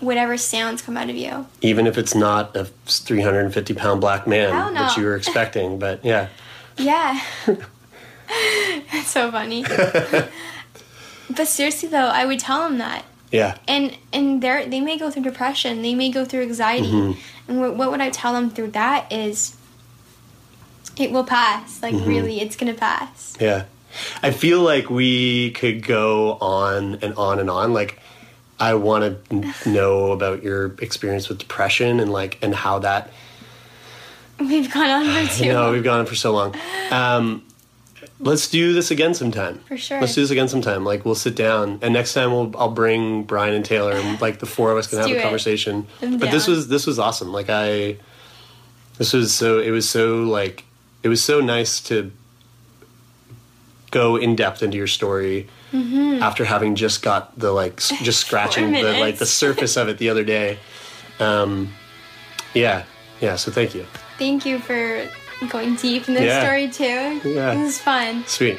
whatever sounds come out of you. Even if it's not a 350 pound black man that you were expecting, but yeah. Yeah. *laughs* *laughs* That's so funny. *laughs* but seriously though, I would tell them that. Yeah. And and they they may go through depression, they may go through anxiety. Mhm. And what, what would I tell them through that is it will pass. Like Mhm. really, it's going to pass. Yeah. I feel like we could go on and on and on. Like, I want to know about your experience with depression and like, and how that, We've gone on for *sighs* too long. we've gone on for so long. Um, let's do this again sometime. For sure. Let's do this again sometime. Like, we'll sit down and next time we'll, I'll bring Brian and Taylor and like the four of us can *laughs* have a it. conversation. I'm But this was, this was awesome. Like, I, this was so, it was so like, it was so nice to go in depth into your story Mhm. after having just got the like s- just *laughs* scratching the like the surface of it the other day. Um, yeah, yeah. So thank you. Thank you for going deep in this Yeah. story too. Yeah. This is fun. Sweet.